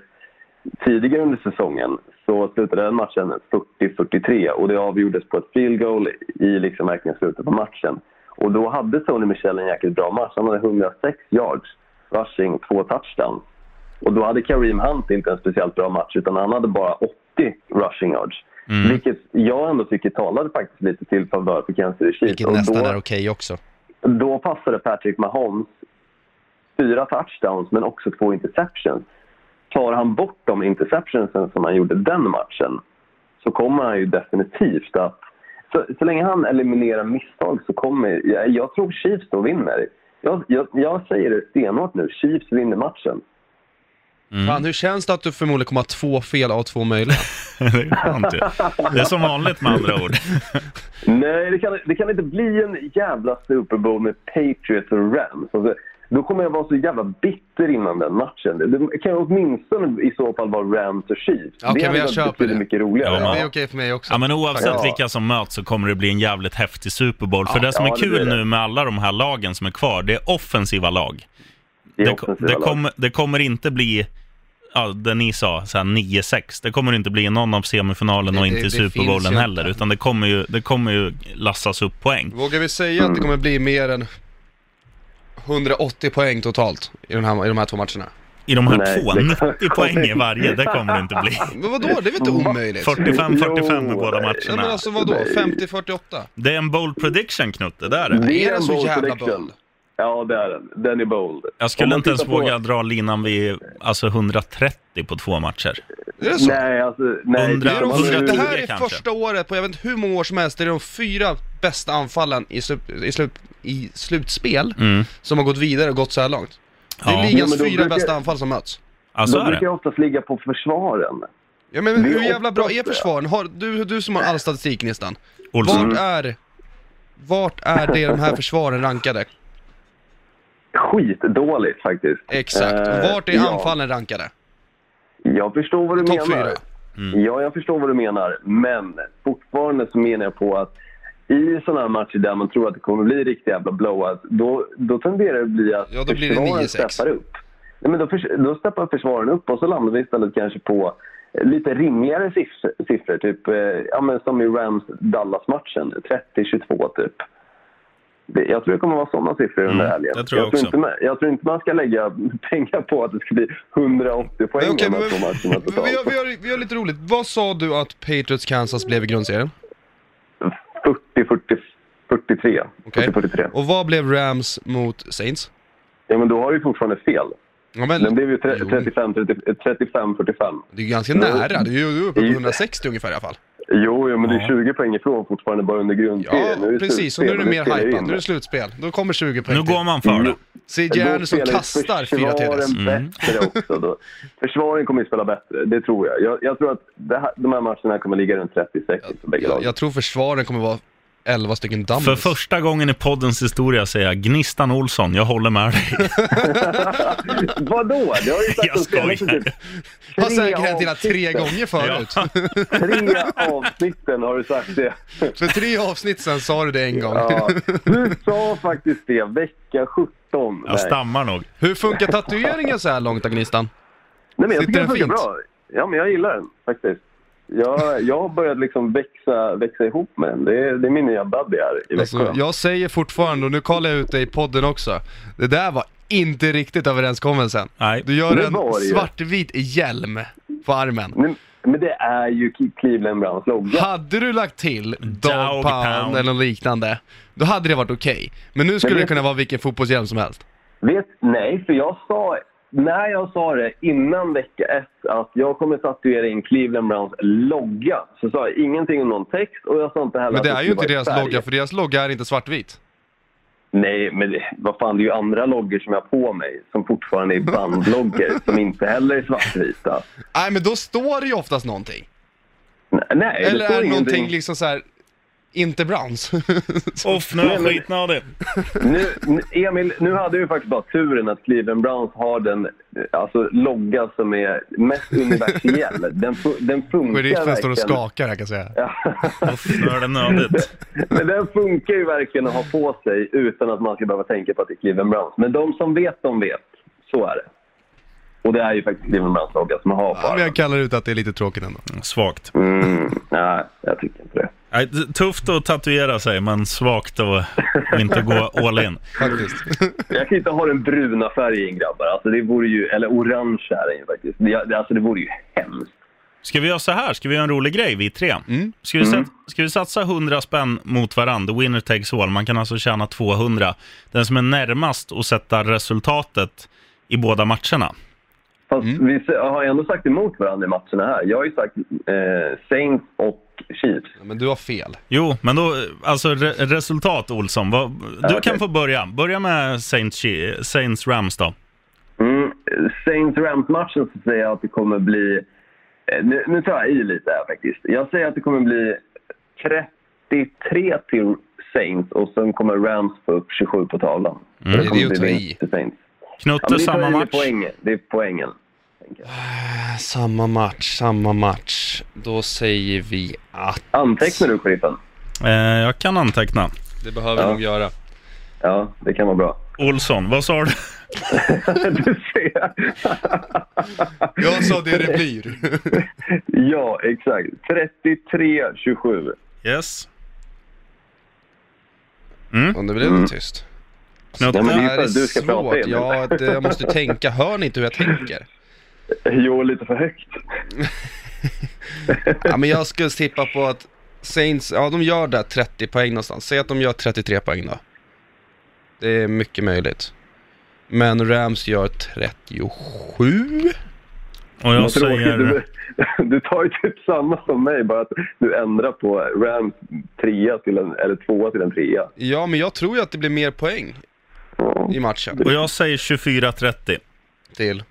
tidigare under säsongen så slutade den matchen 40-43 och det avgjordes på ett field goal i liksom verkligen slutet på matchen. Och då hade Tony Michel en jäkligt bra match. Han hade 106 yards, rushing, två touchdowns. Och då hade Kareem Hunt inte en speciellt bra match utan han hade bara 80 rushing yards. Vilket jag ändå tycker talade faktiskt lite till favör för Kansas City Chiefs. Vilket Och nästan då- är okej också. då passade Patrick Mahomes fyra touchdowns men också två interceptions. Tar han bort de interceptionsen som han gjorde den matchen så kommer han ju definitivt att... Så, så länge han eliminerar misstag så kommer... Jag, jag tror Chiefs då vinner. Jag, jag, jag säger det stenhårt nu. Chiefs vinner matchen. Fan, hur känns det att du förmodligen kommer ha två fel av två möjliga? det är skönt ju. Det är som vanligt med andra ord. Nej, det kan, det kan inte bli en jävla Super Bowl med Patriots och Rams. Alltså, då kommer jag vara så jävla bitter innan den matchen. Det, kan ju åtminstone i så fall vara Rams och Chiefs. Okej, det men jag hade köper varit det. mycket roligare. Ja, Det är okej för mig också. Ja, men oavsett Ja. vilka som möts så kommer det bli en jävligt häftig Super Bowl. För Ja, det som ja, är kul nu med alla de här lagen som är kvar, det är offensiva lag. Det offensiva det, lag. kommer, det kommer inte bli, ja, det ni sa, så här 9-6. Det kommer inte bli någon av semifinalen Det- och inte i det Super Bowlen heller. Utan det kommer, ju, det kommer ju lassas upp poäng. Vågar vi säga att det kommer bli mer än 180 poäng totalt i, den här, i de här två matcherna? I de här Nej, två, det 90 kommer poäng i varje, det kommer det inte bli. Men vadå, det är väl inte omöjligt? 45-45 i båda Ja, matcherna. men alltså vadå, 50-48? Det är en bold prediction, Knutte, det är det. Det Är är den en så bold jävla prediction. bold? Ja, det är den. Den är bold. Jag skulle inte ens på- våga dra linan vid alltså 130 på två matcher. Är det så? Nej, alltså... Nej, Hundra- Det, är de, fyra- det här 120 är kanske. första året på jag vet inte hur många år som helst, det är de fyra bästa anfallen i, slut, i, slut, i slutspel Mm. som har gått vidare och gått så här långt. Det är Ja. ligans då fyra brukar- bästa anfall som möts. Ja, så De är brukar oftast ligga på försvaren. Ja men Det är hur jävla bra är försvaren? Har, du, du som har all statistik nästan. Olsson. Vart är, vart är det de här försvaren rankade? Skitdåligt faktiskt. Exakt. Eh, vart är ja. anfallen rankade? Jag förstår vad du Topp menar. fyra. Ja, jag förstår vad du menar. Men fortfarande så menar jag på att i sådana här matcher där man tror att det kommer bli riktigt jävla blowout, då, då tenderar det att bli att Ja, då blir försvaren 9-6. steppar upp. Nej, men då, förs- då steppar försvaren upp och så landar vi istället kanske på lite rimligare siffror, siffror typ eh, ja, men som i Rams-Dallas-matchen, 30-22 typ. Jag tror det kommer vara sådana siffror under Mm, helgen. det tror jag tror inte jag tror inte man ska lägga pengar på att det ska bli 180 poäng de men, vi, totalt. har, vi, har, vi har lite roligt. Vad sa du att Patriots Kansas blev i grundserien? 40, 40, 43. Okej. 40, 43. Och vad blev Rams mot Saints? Ja, men då har du fortfarande fel. Ja, men, Den blev ju tre- Jo. 35, 30, 35, 45. Det är ju ganska nära, det är ju du är uppe på Jo. 160 ungefär i alla fall. Jo, jo men det Ja. är 20 poäng ifrån fortfarande bara under Ja, grundserien. Nu är det precis. Och nu är det mer in. Nu är det slutspel. Då kommer 20 poäng Nu till. går man för det. CJ Då Anderson kastar fyra TDs. Försvaren Mm. bättre också. Då. Försvaren kommer ju spela bättre, det tror jag. Jag, jag tror att det här, de här matcherna kommer ligga runt 36 för bägge lagen. jag tror försvaren kommer vara 11 stycken dummies. För första gången i poddens historia säger jag Gnistan Olsson, jag håller med dig. Vadå? Det har ju sagt Jag skojar. typ Har tre säkert hänt hela tre gånger förut. Tre avsnitten har du sagt det. För tre avsnitt sen sa du det en gång. Ja, du sa faktiskt det, vecka 17. Jag Nej. stammar nog. Hur funkar tatueringen så här långt då, Gnistan? Nej, men jag Sitter tycker den fint? bra. Ja, men jag gillar den faktiskt. Jag, jag har börjat liksom växa, växa ihop med den. Det är, det är min nya buddy här i Växjö. Alltså, jag säger fortfarande, och nu kollar jag ut det i podden också, det där var inte riktigt överenskommelsen. Nej. Du gör Det en svartvit hjälm på armen. Men, men det är ju Cleveland Browns logga. Hade du lagt till Dog, Dog pound, pound. eller något liknande, då hade det varit okej. Men nu skulle Men det det- kunna vara vilken fotbollshjälm som helst. Vet, nej, för jag sa, när jag sa det innan vecka ett att jag kommer tatuera in Cleveland Browns logga, så sa jag ingenting om någon text och jag sa inte heller Men att det är ju inte deras färg. logga, för deras logga är inte svartvit. Nej, men det, vad fan, det är ju andra loggor som jag har på mig som fortfarande är bandloggor som inte heller är svartvita. Nej, men då står det ju oftast någonting. Nej, nej det Eller står är det någonting ingenting. liksom så här, inte Browns. Off, nu skitnödig. Nu, Emil, nu hade du faktiskt bara turen att Cleveland Browns har den alltså, logga som är mest universell. Den, fu- den funkar Sheriffen står och verkligen. skakar här kan jag säga. Ja. Off, nu är det nödigt. Men den funkar ju verkligen att ha på sig utan att man ska behöva tänka på att det är Cleveland Browns. Men de som vet, de vet. Så är det. Och det är ju faktiskt Cleveland Browns logga som har på Ja, men jag kallar ut att det är lite tråkigt ändå. Svagt. Mm, nej, jag tycker inte det. Nej, Tufft att tatuera sig, men svagt att inte gå all in. Faktiskt. Jag kan inte ha den bruna färgen grabbar. Alltså det vore ju, eller orange är den ju faktiskt. Det, det- alltså det vore ju hemskt. Ska vi göra så här? Ska vi göra en rolig grej, vi tre? Ska, vi sat- ska vi satsa 100 spänn mot varandra? Winner takes all. Man kan alltså tjäna 200. Den som är närmast att sätta resultatet i båda matcherna. Fast Mm. vi har ju ändå sagt emot varandra i matcherna här. Jag har ju sagt eh, Saints och Chiefs. Ja, men du har fel. Jo, men då, alltså re resultat Olsson. Vad, du okej. kan få börja. Börja med Saints, Saints Rams då. Mm, Saints-Rams-matchen så säger jag att det kommer bli... eh, Nu, nu tar jag i lite här faktiskt. Jag säger att det kommer bli 33 till Saints och sen kommer Rams få upp 27 på tavlan. Så Det är kommer ju att bli ta i. till Saints. Ja, Knutte, det, samma är match. poängen. det är poängen. Tänker jag. Samma match, samma match. Då säger vi att... Antecknar du, sheriffen? Eh, jag kan anteckna. Det behöver Ja. nog göra. Ja, det kan vara bra. Olsson, vad sa du? du ser. Jag sa det det blir. ja, exakt. 33-27. Yes. Och det blev lite tyst. Men det är här ska prata, svårt. Ja, det, jag måste tänka. Hör ni inte hur jag tänker? Jo, lite för högt. Ja, men jag skulle tippa på att Saints, ja de gör där 30 poäng någonstans. Säg att de gör 33 poäng då. Det är mycket möjligt. Men Rams gör 37? Och jag säger... Du, du tar ju typ samma som mig, bara att du ändrar på Rams trea till en, eller tvåa till en trea. Ja, men jag tror ju att det blir mer poäng Ja. i matchen. Och jag säger 24-30. Till.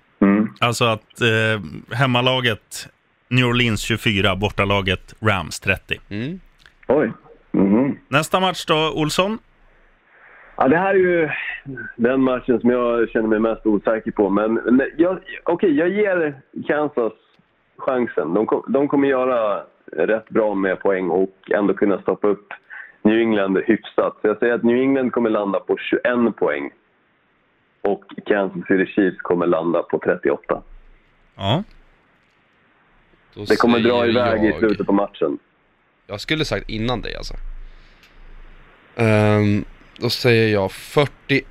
Mm. Alltså att eh, hemmalaget New Orleans 24, bortalaget Rams 30. Mm. Oj. Mhm. Nästa match då, Olsson? Ja, det här är ju den matchen som jag känner mig mest osäker på. Men okej, jag ger Kansas chansen. De, kom, de kommer göra rätt bra med poäng och ändå kunna stoppa upp New England hyfsat. Så jag säger att New England kommer landa på 21 poäng. Och Kansas City Chiefs kommer landa på 38. Ja. Då Det kommer dra iväg i jag- slutet på matchen. Jag skulle sagt innan dig alltså. Ehm, då säger jag 41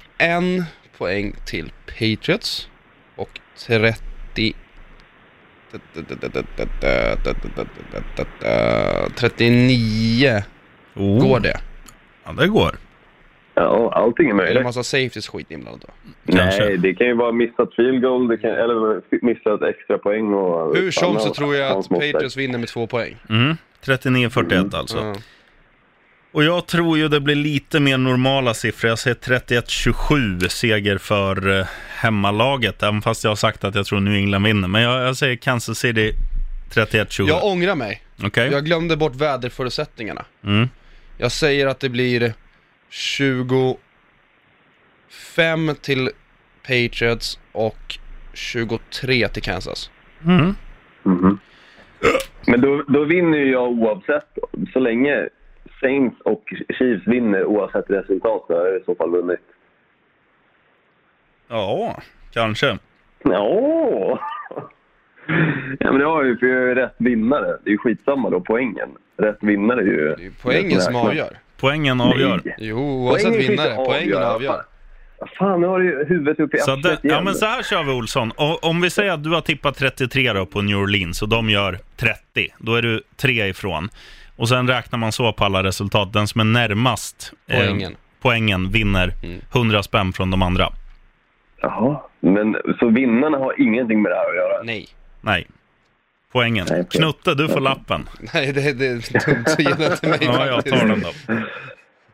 poäng till Patriots och 30... 39 Oh. går det. Ja, det går. Ja, allting är Eller möjligt. massa safeties skit inblandat då. Kanske. Nej, det kan ju vara missat field goal, det kan, eller missat extra poäng och... Hur som så tror jag att. Patriots vinner med två poäng. Mm. 39-41 alltså. Ja. Och jag tror ju det blir lite mer normala siffror. Jag säger 31-27 seger för eh, hemmalaget, även fast jag har sagt att jag tror New England vinner. Men jag, jag säger Kansas City 31-27. Jag ångrar mig. Okej? Jag glömde bort väderförutsättningarna. Mm. Jag säger att det blir 25 till Patriots och 23 till Kansas. Mm. Mhm. Men då, då vinner ju jag oavsett. Så länge Saints och Chiefs vinner oavsett resultat så har jag i så fall vunnit. Ja, kanske. Ja. Ja, men det har ju, för jag är ju rätt vinnare. Det är ju skitsamma då, poängen. Rätt vinnare är ju... Det är ju poängen som avgör. Poängen avgör. Nej. Jo, oavsett Poängen vinnare. Poängen avgör. Fan, nu har du huvudet upp i Så, det, ja, men så här kör vi Olsson. O- om vi säger att du har tippat 33 då på New Orleans och de gör 30, då är du tre ifrån. Och sen räknar man så på alla resultat. Den som är närmast eh, Poängen. poängen vinner Mm. 100 spänn från de andra. Jaha, men så vinnarna har ingenting med det här att göra? Nej. Nej. Poängen. Nej. Knutte, du får lappen. Nej, det, det är dumt att ge den till mig Ja, jag tar den då.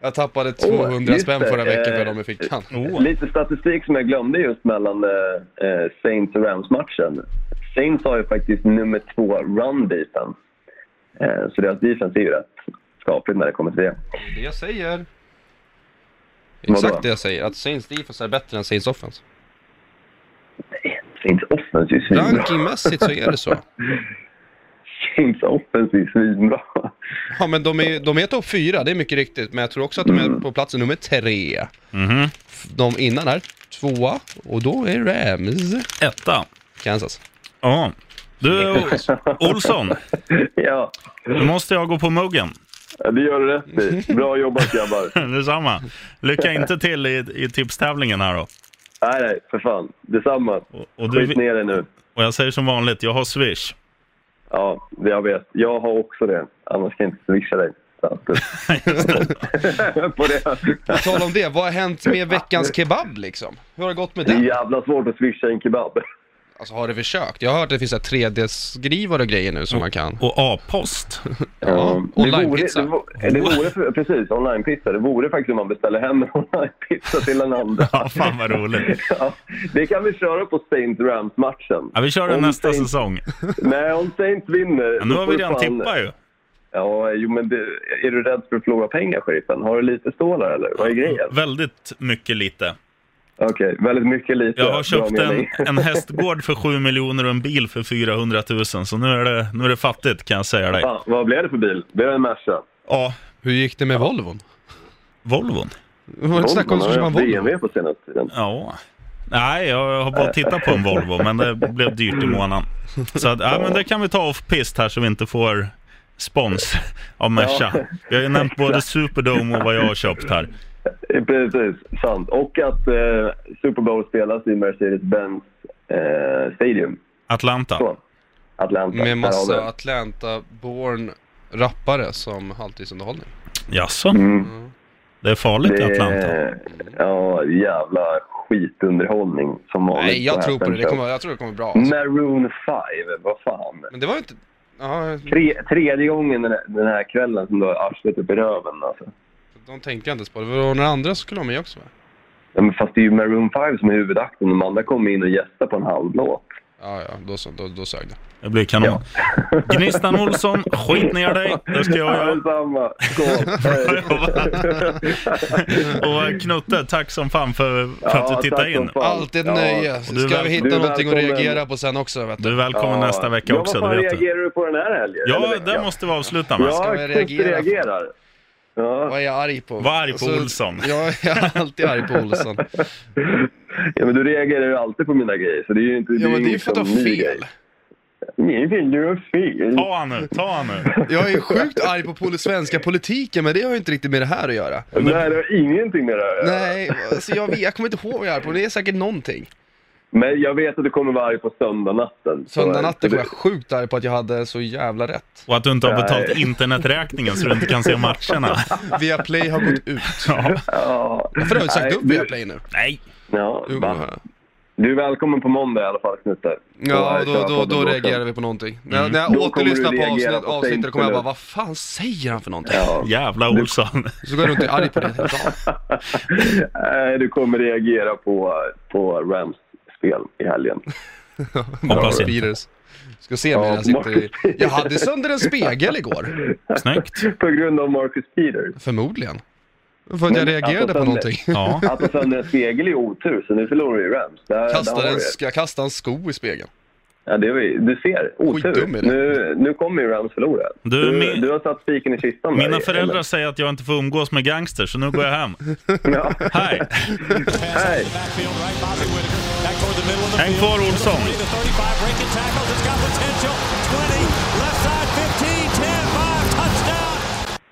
Jag tappade 200 just spänn förra veckan för Eh, dem i fickan. Oh. Lite statistik som jag glömde just mellan eh, eh, Saints och Rams-matchen. Saints har ju faktiskt nummer två run defense. Eh, så deras defense är ju rätt skapligt när det kommer till det. Det jag säger. Vadå? Exakt det jag säger, att Saints defense är bättre än Saints offense. Nej, Saints ju svinbra. Rankingmässigt så är det så. Saints ju svinbra. Ja men de är, de är topp fyra, det är mycket riktigt. Men jag tror också att de är Mm. på plats nummer tre. Mhm. De innan är tvåa och då är Rams. Etta. Kansas. Ja. Du, Olsson, ja, nu måste jag gå på muggen. det gör du rätt i. Bra jobbat grabbar. Detsamma. Lycka inte till i, i tipstävlingen här då. Nej, nej, för fan. Detsamma. Och, och, du, Skit ner dig nu. och jag säger som vanligt, jag har Swish. Ja, det jag vet. Jag har också det. Annars kan jag inte swisha dig. På det. På tal om det, vad har hänt med veckans kebab liksom? Hur har det gått med Det är den? jävla svårt att swisha en kebab. Alltså har du försökt? Jag har hört att det finns så här 3D-skrivare och grejer nu som man kan. Och A-post. Ja, det vore, online-pizza. det vore, det vore för, precis, online-pizza. Det vore faktiskt om man beställer hem en online-pizza till en annan. Ja, fan vad roligt. Ja, det kan vi köra på Saints Rams-matchen. Ja, vi kör den Om nästa Saints- säsong. Nej, om Saints vinner... Ja, nu har vi redan fan- tippat ju. Ja, jo, men det, är du rädd för att förlora pengar, sheriffen? Har du lite stålar eller? Vad är grejen? Väldigt mycket lite. Okej, väldigt mycket lite. Jag har köpt en, en hästgård för 7 miljoner och en bil för 400 000. Så nu är det, nu är det fattigt kan jag säga dig. Fan, vad blev det för bil? Blev det en Merca? Ja, Hur gick det med Volvon? Volvon. Vad var det snack om Volvo, så köpa har en haft Volvo? BMW på senaste tiden. Ja. Nej, jag har bara tittat på en Volvo, men det blev dyrt i månaden. Så att, ja, men det kan vi ta off-pist här så vi inte får spons av Merca. Ja. Vi har ju nämnt både Superdome och vad jag har köpt här. Precis, sant. Och att eh, Super Bowl spelas i Mercedes-Benz eh, Stadium. Atlanta. Så. Atlanta. Med massa Atlanta-born rappare som halvtidsunderhållning. Jaså? Mm. Det är farligt i det. Atlanta. är- Ja, jävla skitunderhållning som vanligt. Nej, jag tror på det. det kommer, jag tror det kommer bra. Alltså. Maroon 5, vad fan. Men det var ju inte... Tre, tredje gången den här, den här kvällen som du har arslet upp i röven alltså. De tänkte jag inte ens på. Det var några andra som skulle vara med också va? Ja, men fast det är ju Maroon 5 som är huvudakten. De andra kommer in och gästar på en halv låt. Ja, ja, då, så, då, då sög det. Det blir kanon. Gnistan Olsson, skit ner dig. Det ska jag Ja, göra. detsamma. Och Knutte, tack som fan för, för att Ja, du tittade in. Alltid ett Ja. nöje. Är Ska väl- vi hitta du är någonting att reagera på sen också vet Du är du? välkommen Ja. nästa vecka ja, också, vad det fan reagerar du på den här helgen? Ja, det måste vi avsluta med. Ja, vi jag reagera? reagerar. Ja. Vad är jag arg på? Var arg på Alltså, Olsson. Ja, jag är alltid arg på Olsson. ja, men du reagerar ju alltid på mina grejer, så det är ju inte... Ja, men det är ju inget för att du som har ny fel. grej. Nej, fel, du har fel. Ta han nu, ta han nu. Jag är sjukt arg på pol- svenska politiken, men det har ju inte riktigt med det här att göra. Nej, det har ingenting med det här att göra. Nej, alltså jag, vet- jag kommer inte ihåg vad jag är arg på. Det är säkert någonting. Men jag vet att du kommer vara arg på söndagnatten. Så- Söndag natten så var jag sjukt arg på att jag hade så jävla rätt. Och att du inte har betalt Nej. interneträkningen så du inte kan se matcherna. Viaplay har gått ut. Ja. Ja. Varför har du sagt Nej, upp du- Viaplay nu? Nej. Ja, Jo? Du är välkommen på måndag i alla fall, Knutte. Ja, då, då, då reagerar vi på någonting. När, Mm. när jag Då kommer återlyssnar på reagera avsnitt, avsnittet kommer jag bara, vad fan säger han för någonting? Ja. Jävla Olsson. Så går jag runt och är arg på det hela dagen. Nej, du kommer reagera på, på Rams spel i helgen. Hoppas inte. Speeders. Ska se om Ja, jag sitter i... Jag hade sönder en spegel igår. Snyggt. På grund av Marcus Peters. Förmodligen. För att jag reagerade alltså, på sönder- någonting. Ja. Att ta sönder en spegel är otur, så nu förlorar ju Rams. Där, där Kastade har en, du jag kasta en sko i spegeln? Ja, det var ju, du ser, otur. Nu, nu kommer ju Rams förlora. Du, Du, min- du har satt spiken i kistan där, Mina föräldrar eller? säger att jag inte får umgås med gangsters, så nu går jag hem. Ja. Hej! Hej! Häng kvar Olsson! The 35 breaking tackles. It's got the 10.